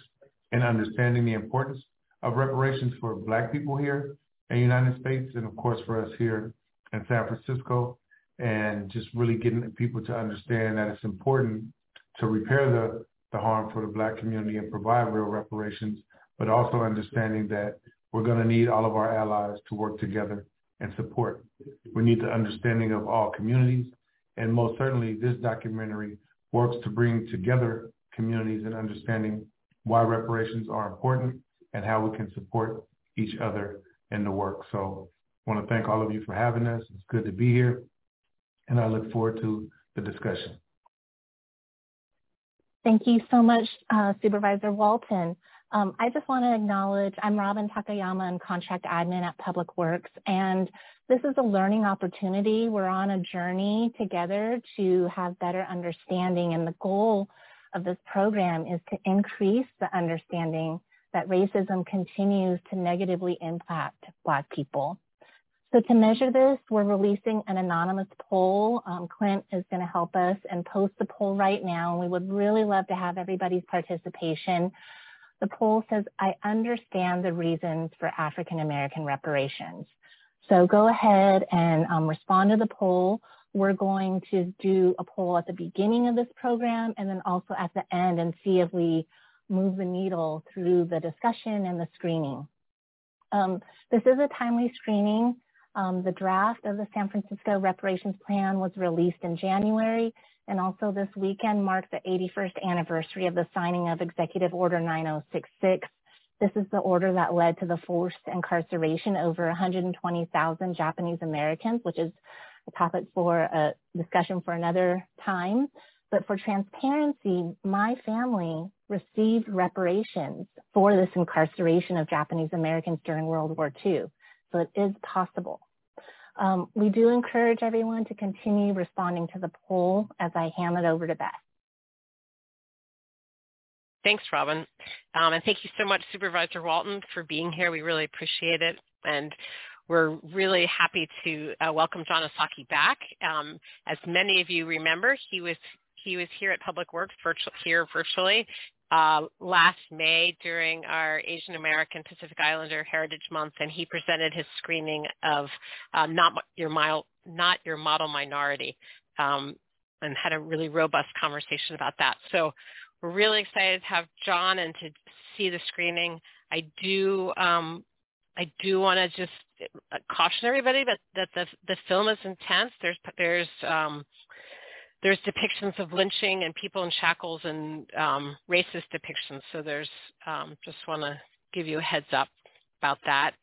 and understanding the importance of reparations for Black people here in the United States, and of course for us here in San Francisco and just really getting people to understand that it's important to repair the, the harm for the black community and provide real reparations, but also understanding that we're going to need all of our allies to work together and support. We need the understanding of all communities, and most certainly this documentary works to bring together communities and understanding why reparations are important and how we can support each other in the work. So I want to thank all of you for having us. It's good to be here and I look forward to the discussion. Thank you so much, uh, Supervisor Walton. Um, I just want to acknowledge I'm Robin Takayama, and contract admin at Public Works, and this is a learning opportunity. We're on a journey together to have better understanding, and the goal of this program is to increase the understanding that racism continues to negatively impact Black people. So to measure this, we're releasing an anonymous poll. Um, Clint is going to help us and post the poll right now. And we would really love to have everybody's participation. The poll says, I understand the reasons for African American reparations. So go ahead and um, respond to the poll. We're going to do a poll at the beginning of this program and then also at the end and see if we move the needle through the discussion and the screening. Um, this is a timely screening. Um, the draft of the San Francisco reparations plan was released in January, and also this weekend marked the 81st anniversary of the signing of Executive Order 9066. This is the order that led to the forced incarceration over 120,000 Japanese Americans, which is a topic for a discussion for another time. But for transparency, my family received reparations for this incarceration of Japanese Americans during World War II. So it is possible. Um, we do encourage everyone to continue responding to the poll as I hand it over to Beth. Thanks, Robin. Um, and thank you so much, Supervisor Walton, for being here. We really appreciate it. And we're really happy to uh, welcome Jon Osaki back. Um, as many of you remember, he was he was here at Public Works virtual, here virtually uh, last May during our Asian American Pacific Islander Heritage Month, and he presented his screening of uh, not your mile, not your model minority, um, and had a really robust conversation about that. So we're really excited to have Jon and to see the screening. I do um, I do want to just uh, caution everybody that, that the the film is intense. There's there's um, there's depictions of lynching and people in shackles and um, racist depictions. So there's um, just want to give you a heads up about that.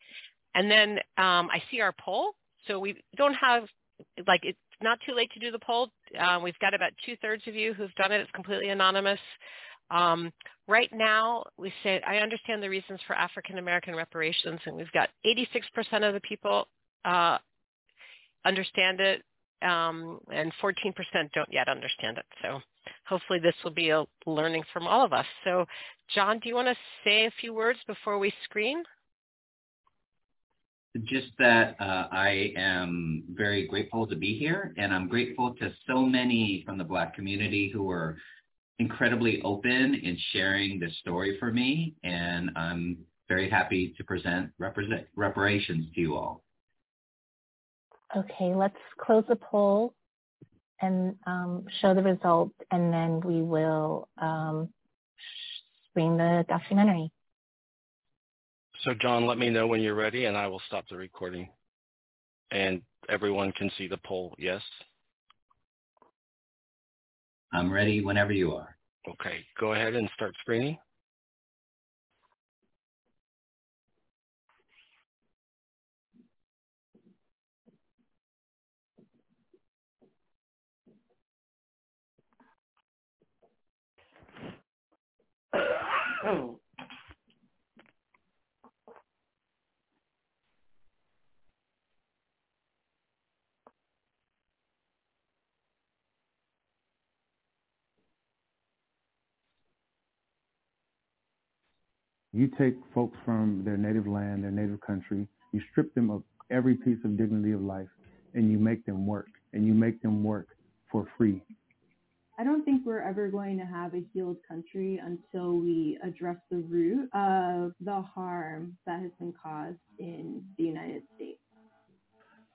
And then um, I see our poll. So we don't have like it's not too late to do the poll. Uh, we've got about two thirds of you who've done it. It's completely anonymous. Um, right now, we say, I understand the reasons for African American reparations, and we've got 86% of the people uh, understand it, um, and 14% don't yet understand it. So hopefully this will be a learning from all of us. So Jon, do you want to say a few words before we screen? Just that uh, I am very grateful to be here, and I'm grateful to so many from the Black community who are incredibly open in sharing this story for me, and I'm very happy to present reparations to you all. Okay, let's close the poll and um, show the results, and then we will um, screen the documentary. So Jon, let me know when you're ready, and I will stop the recording. And everyone can see the poll, yes? I'm ready whenever you are. Okay, go ahead and start screening. You take folks from their native land, their native country, you strip them of every piece of dignity of life, and you make them work, and you make them work for free. I don't think we're ever going to have a healed country until we address the root of the harm that has been caused in the United States.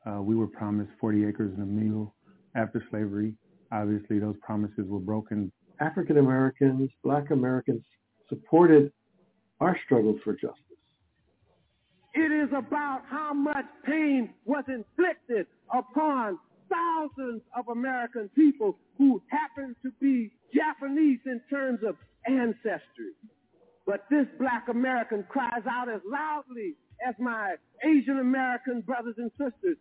Uh, we were promised 40 acres and a mule after slavery. Obviously, those promises were broken. African Americans, Black Americans supported our struggle for justice. It is about how much pain was inflicted upon thousands of American people who happen to be Japanese in terms of ancestry. But this black American cries out as loudly as my Asian American brothers and sisters.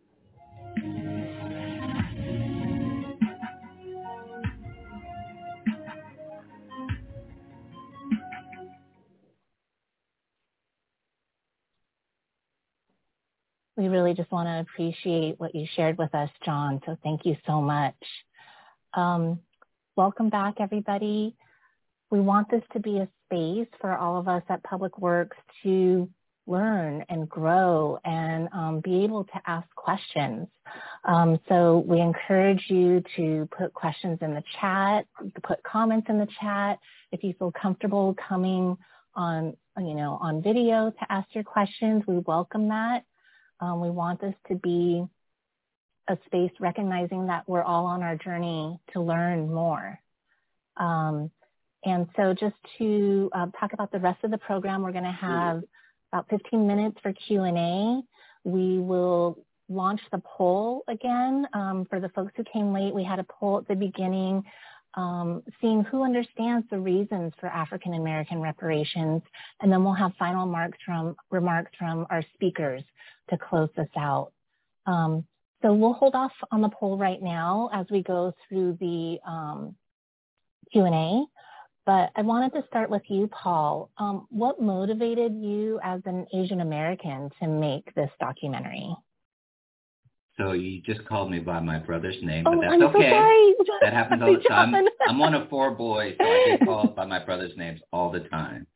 We really just want to appreciate what you shared with us, John. So thank you so much. Um, welcome back, everybody. We want this to be a space for all of us at Public Works to learn and grow and um, be able to ask questions. Um, so we encourage you to put questions in the chat, put comments in the chat. If you feel comfortable coming on, you know, on video to ask your questions, we welcome that. Um, we want this to be a space recognizing that we're all on our journey to learn more. Um, and so just to uh, talk about the rest of the program, we're going to have about 15 minutes for Q&A. We will launch the poll again. Um, for the folks who came late, we had a poll at the beginning um, seeing who understands the reasons for African American reparations, and then we'll have final marks from, remarks from our speakers to close this out. Um, so we'll hold off on the poll right now as we go through the um, Q&A. But I wanted to start with you, Paul. Um, what motivated you as an Asian American to make this documentary? So you just called me by my brother's name, oh, but that's I'm okay. So sorry. That happens all the time. I'm, I'm one of four boys, so I get called by my brother's names all the time.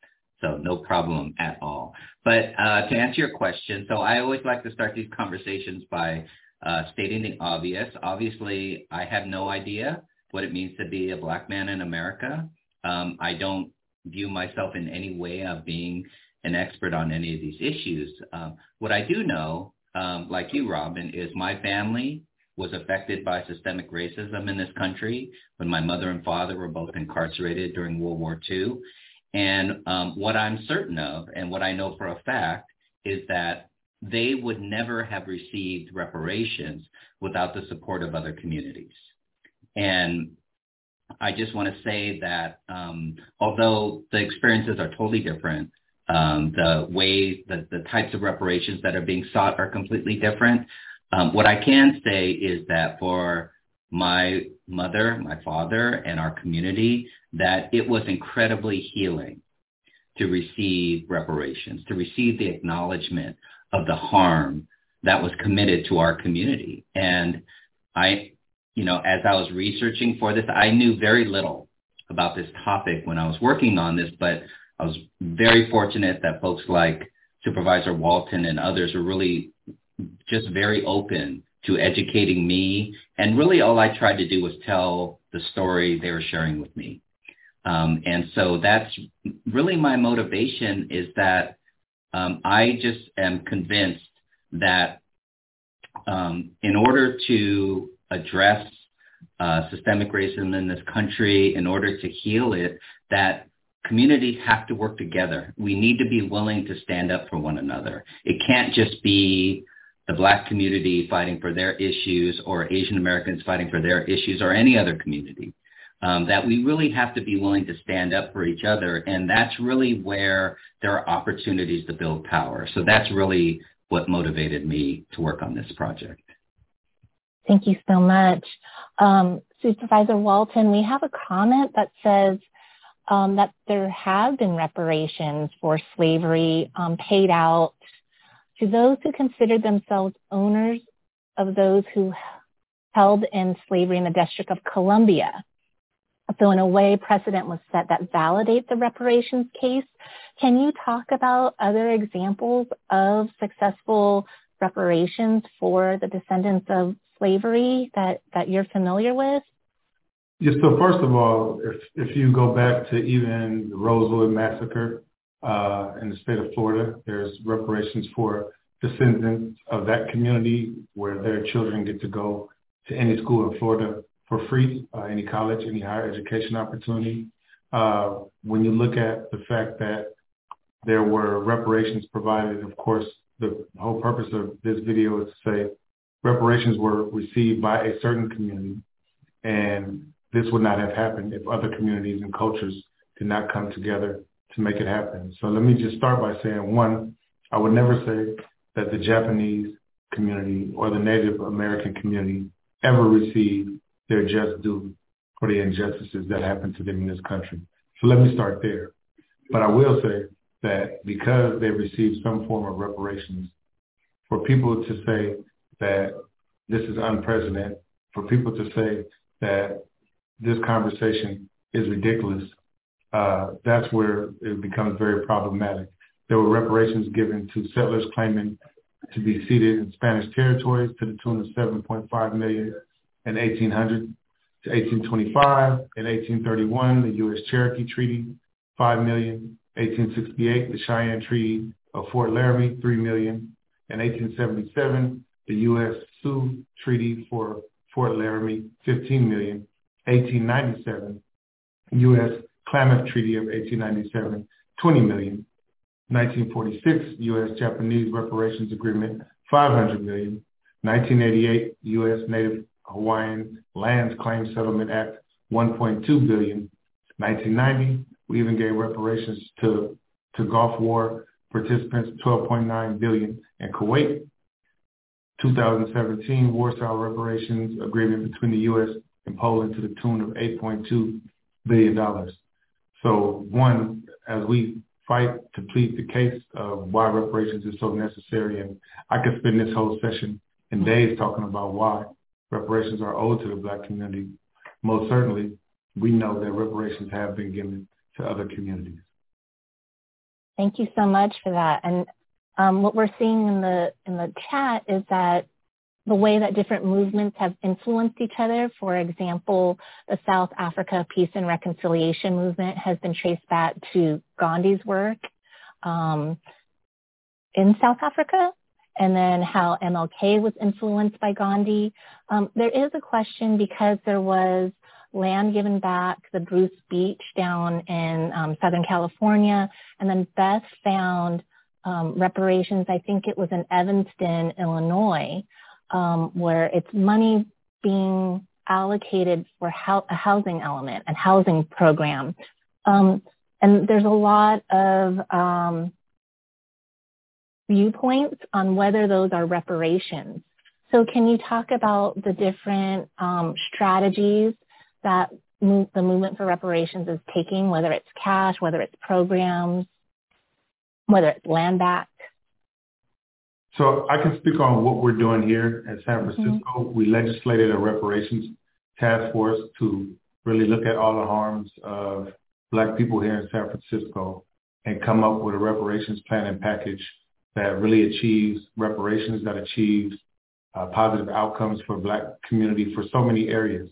So no problem at all. But uh, to answer your question, so I always like to start these conversations by uh, stating the obvious. Obviously, I have no idea what it means to be a black man in America. Um, I don't view myself in any way of being an expert on any of these issues. Um, what I do know, um, like you, Robin, is my family was affected by systemic racism in this country when my mother and father were both incarcerated during World War II. And um, what I'm certain of, and what I know for a fact, is that they would never have received reparations without the support of other communities. And I just want to say that um, although the experiences are totally different, um, the ways, the, the types of reparations that are being sought are completely different. Um, what I can say is that for my mother, my father, and our community, that it was incredibly healing to receive reparations, to receive the acknowledgement of the harm that was committed to our community. And I, you know, as I was researching for this, I knew very little about this topic when I was working on this, but I was very fortunate that folks like Supervisor Walton and others were really just very open to educating me. And really all I tried to do was tell the story they were sharing with me. Um, and so that's really my motivation is that um, I just am convinced that um, in order to address uh, systemic racism in this country, in order to heal it, that communities have to work together. We need to be willing to stand up for one another. It can't just be the black community fighting for their issues or Asian Americans fighting for their issues or any other community. Um, that we really have to be willing to stand up for each other. And that's really where there are opportunities to build power. So that's really what motivated me to work on this project. Thank you so much. Um, Supervisor Walton, we have a comment that says um, that there have been reparations for slavery um, paid out to those who considered themselves owners of those who held in slavery in the District of Columbia. So in a way, precedent was set that validates the reparations case. Can you talk about other examples of successful reparations for the descendants of slavery that, that you're familiar with? Yes, so first of all, if, if you go back to even the Rosewood Massacre uh, in the state of Florida, there's reparations for descendants of that community where their children get to go to any school in Florida for free, uh, any college, any higher education opportunity. Uh, when you look at the fact that there were reparations provided, of course, the whole purpose of this video is to say reparations were received by a certain community and this would not have happened if other communities and cultures did not come together to make it happen. So let me just start by saying, one, I would never say that the Japanese community or the Native American community ever received their just due for the injustices that happened to them in this country. So let me start there. But I will say that because they received some form of reparations, for people to say that this is unprecedented, for people to say that this conversation is ridiculous, uh, that's where it becomes very problematic. There were reparations given to settlers claiming to be seated in Spanish territories to the tune of 7.5 million in 1800 to 1825. In 1831, the U.S. Cherokee Treaty, 5 million. 1868, the Cheyenne Treaty of Fort Laramie, 3 million. In 1877, the U.S. Sioux Treaty for Fort Laramie, 15 million. 1897, U.S. Klamath Treaty of 1897, 20 million. 1946, U.S. Japanese Reparations Agreement, 500 million. 1988, U.S. Native Hawaiian Lands Claim Settlement Act, 1.2 billion. 1990, we even gave reparations to, to Gulf War participants, 12.9 billion. In Kuwait, 2017, Warsaw Reparations Agreement between the U.S and Poland to the tune of $8.2 billion. So one, as we fight to plead the case of why reparations is so necessary, and I could spend this whole session in days talking about why reparations are owed to the black community. Most certainly, we know that reparations have been given to other communities. Thank you so much for that. And um, what we're seeing in the in the chat is that the way that different movements have influenced each other. For example, the South Africa Peace and Reconciliation movement has been traced back to Gandhi's work um, in South Africa, and then how MLK was influenced by Gandhi. Um, there is a question because there was land given back, the Bruce Beach down in um, Southern California, and then Beth found um, reparations, I think it was in Evanston, Illinois, um, where it's money being allocated for a housing element, and housing program. Um, and there's a lot of um, viewpoints on whether those are reparations. So can you talk about the different um, strategies that the movement for reparations is taking, whether it's cash, whether it's programs, whether it's land back? So I can speak on what we're doing here at San Francisco. Mm-hmm. We legislated a reparations task force to really look at all the harms of Black people here in San Francisco and come up with a reparations plan and package that really achieves reparations, that achieves uh, positive outcomes for Black community for so many areas.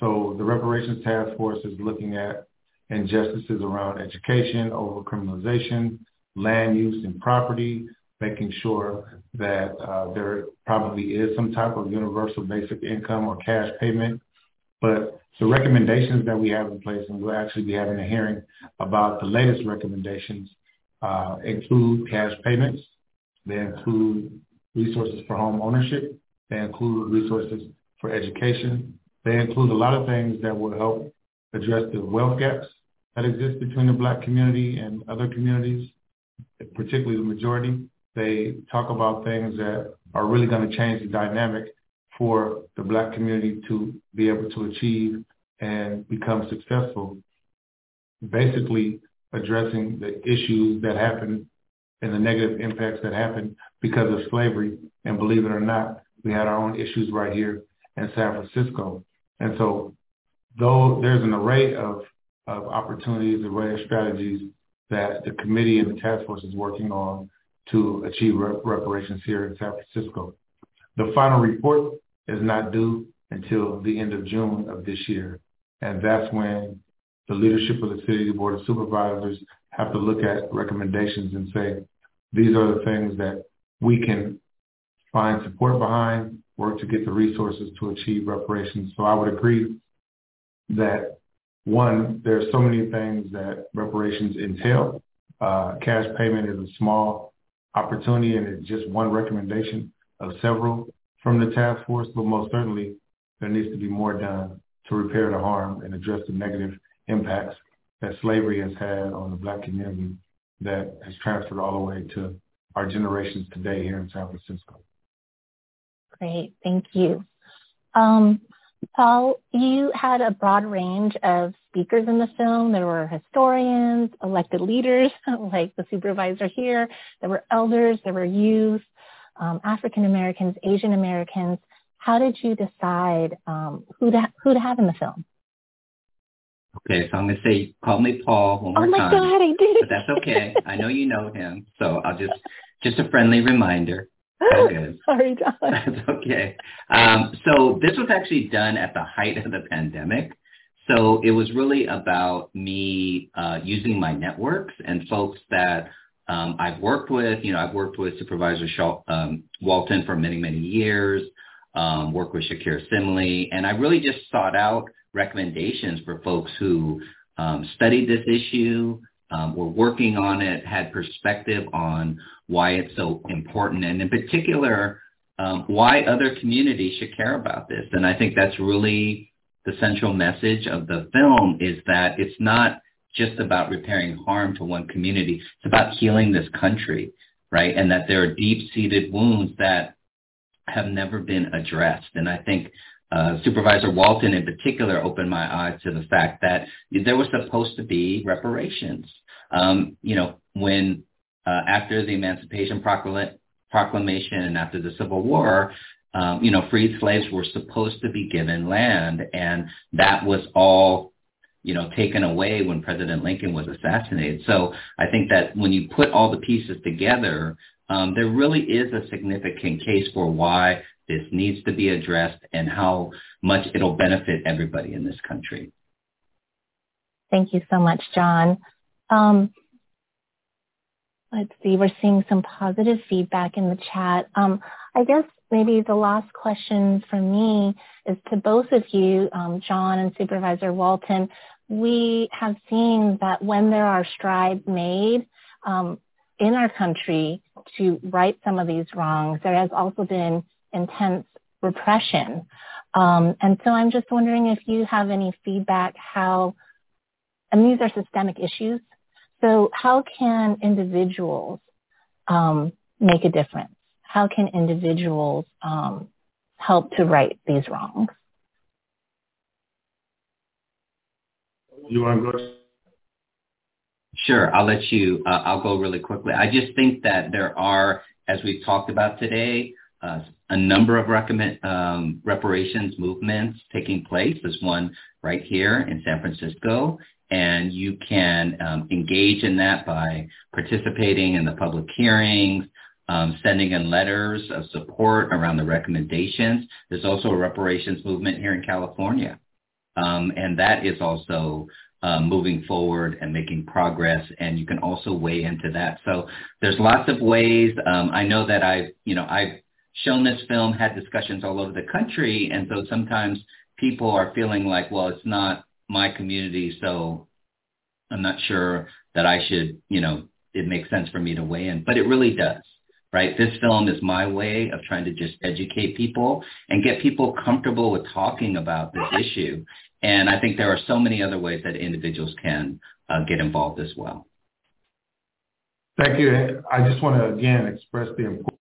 So the reparations task force is looking at injustices around education, overcriminalization, land use and property, making sure that uh, there probably is some type of universal basic income or cash payment. But the recommendations that we have in place, and we'll actually be having a hearing about the latest recommendations, uh, include cash payments. They include resources for home ownership. They include resources for education. They include a lot of things that will help address the wealth gaps that exist between the black community and other communities, particularly the majority. They talk about things that are really going to change the dynamic for the black community to be able to achieve and become successful, basically addressing the issues that happen and the negative impacts that happen because of slavery. And believe it or not, we had our own issues right here in San Francisco. And so though there's an array of, of opportunities, array of strategies that the committee and the task force is working on to achieve rep- reparations here in San Francisco. The final report is not due until the end of June of this year. And that's when the leadership of the City Board of Supervisors have to look at recommendations and say, these are the things that we can find support behind, work to get the resources to achieve reparations. So I would agree that one, there are so many things that reparations entail. Uh, cash payment is a small opportunity and it's just one recommendation of several from the task force, but most certainly there needs to be more done to repair the harm and address the negative impacts that slavery has had on the black community that has transferred all the way to our generations today here in San Francisco. Great, thank you. Um, Paul, you had a broad range of speakers in the film. There were historians, elected leaders like the supervisor here. There were elders, there were youth, um, African Americans, Asian Americans. How did you decide um, who to who to have in the film? Okay, so I'm gonna say call me Paul one more time. oh my time. God, I did. But that's okay. I know you know him, so I'll just just a friendly reminder. Good. Sorry, Jon. That's okay. Um, so this was actually done at the height of the pandemic. So it was really about me uh, using my networks and folks that um, I've worked with. You know, I've worked with Supervisor Shaw, um, Walton for many, many years, um, worked with Shakirah Simley, and I really just sought out recommendations for folks who um, studied this issue, um, were working on it, had perspective on why it's so important, and in particular, um, why other communities should care about this. And I think that's really the central message of the film is that it's not just about repairing harm to one community. It's about healing this country, right? And that there are deep-seated wounds that have never been addressed. And I think uh, Supervisor Walton in particular opened my eyes to the fact that there was supposed to be reparations. Um, you know, when uh, after the Emancipation Proclamation and after the Civil War, um, you know, freed slaves were supposed to be given land, and that was all you know, taken away when President Lincoln was assassinated. So I think that when you put all the pieces together, um, there really is a significant case for why this needs to be addressed and how much it'll benefit everybody in this country. Thank you so much, Jon. Um, let's see, we're seeing some positive feedback in the chat. Um, I guess maybe the last question from me is to both of you, um, Jon and Supervisor Walton. We have seen that when there are strides made um, in our country to right some of these wrongs, there has also been intense repression. Um, and so I'm just wondering if you have any feedback how, and these are systemic issues, so how can individuals um, make a difference? How can individuals um, help to right these wrongs? You want to go? Sure, I'll let you. Uh, I'll go really quickly. I just think that there are, as we've talked about today, uh, a number of recommend, um, reparations movements taking place. There's one right here in San Francisco, and you can um, engage in that by participating in the public hearings, um, sending in letters of support around the recommendations. There's also a reparations movement here in California, um, and that is also uh, moving forward and making progress, and you can also weigh into that. So there's lots of ways. Um, I know that I've, you know, I've shown this film, had discussions all over the country, and so sometimes people are feeling like, well, it's not my community, so I'm not sure that I should, you know, it makes sense for me to weigh in, but it really does. Right? This film is my way of trying to just educate people and get people comfortable with talking about this issue. And I think there are so many other ways that individuals can uh, get involved as well. Thank you. I just want to again express the importance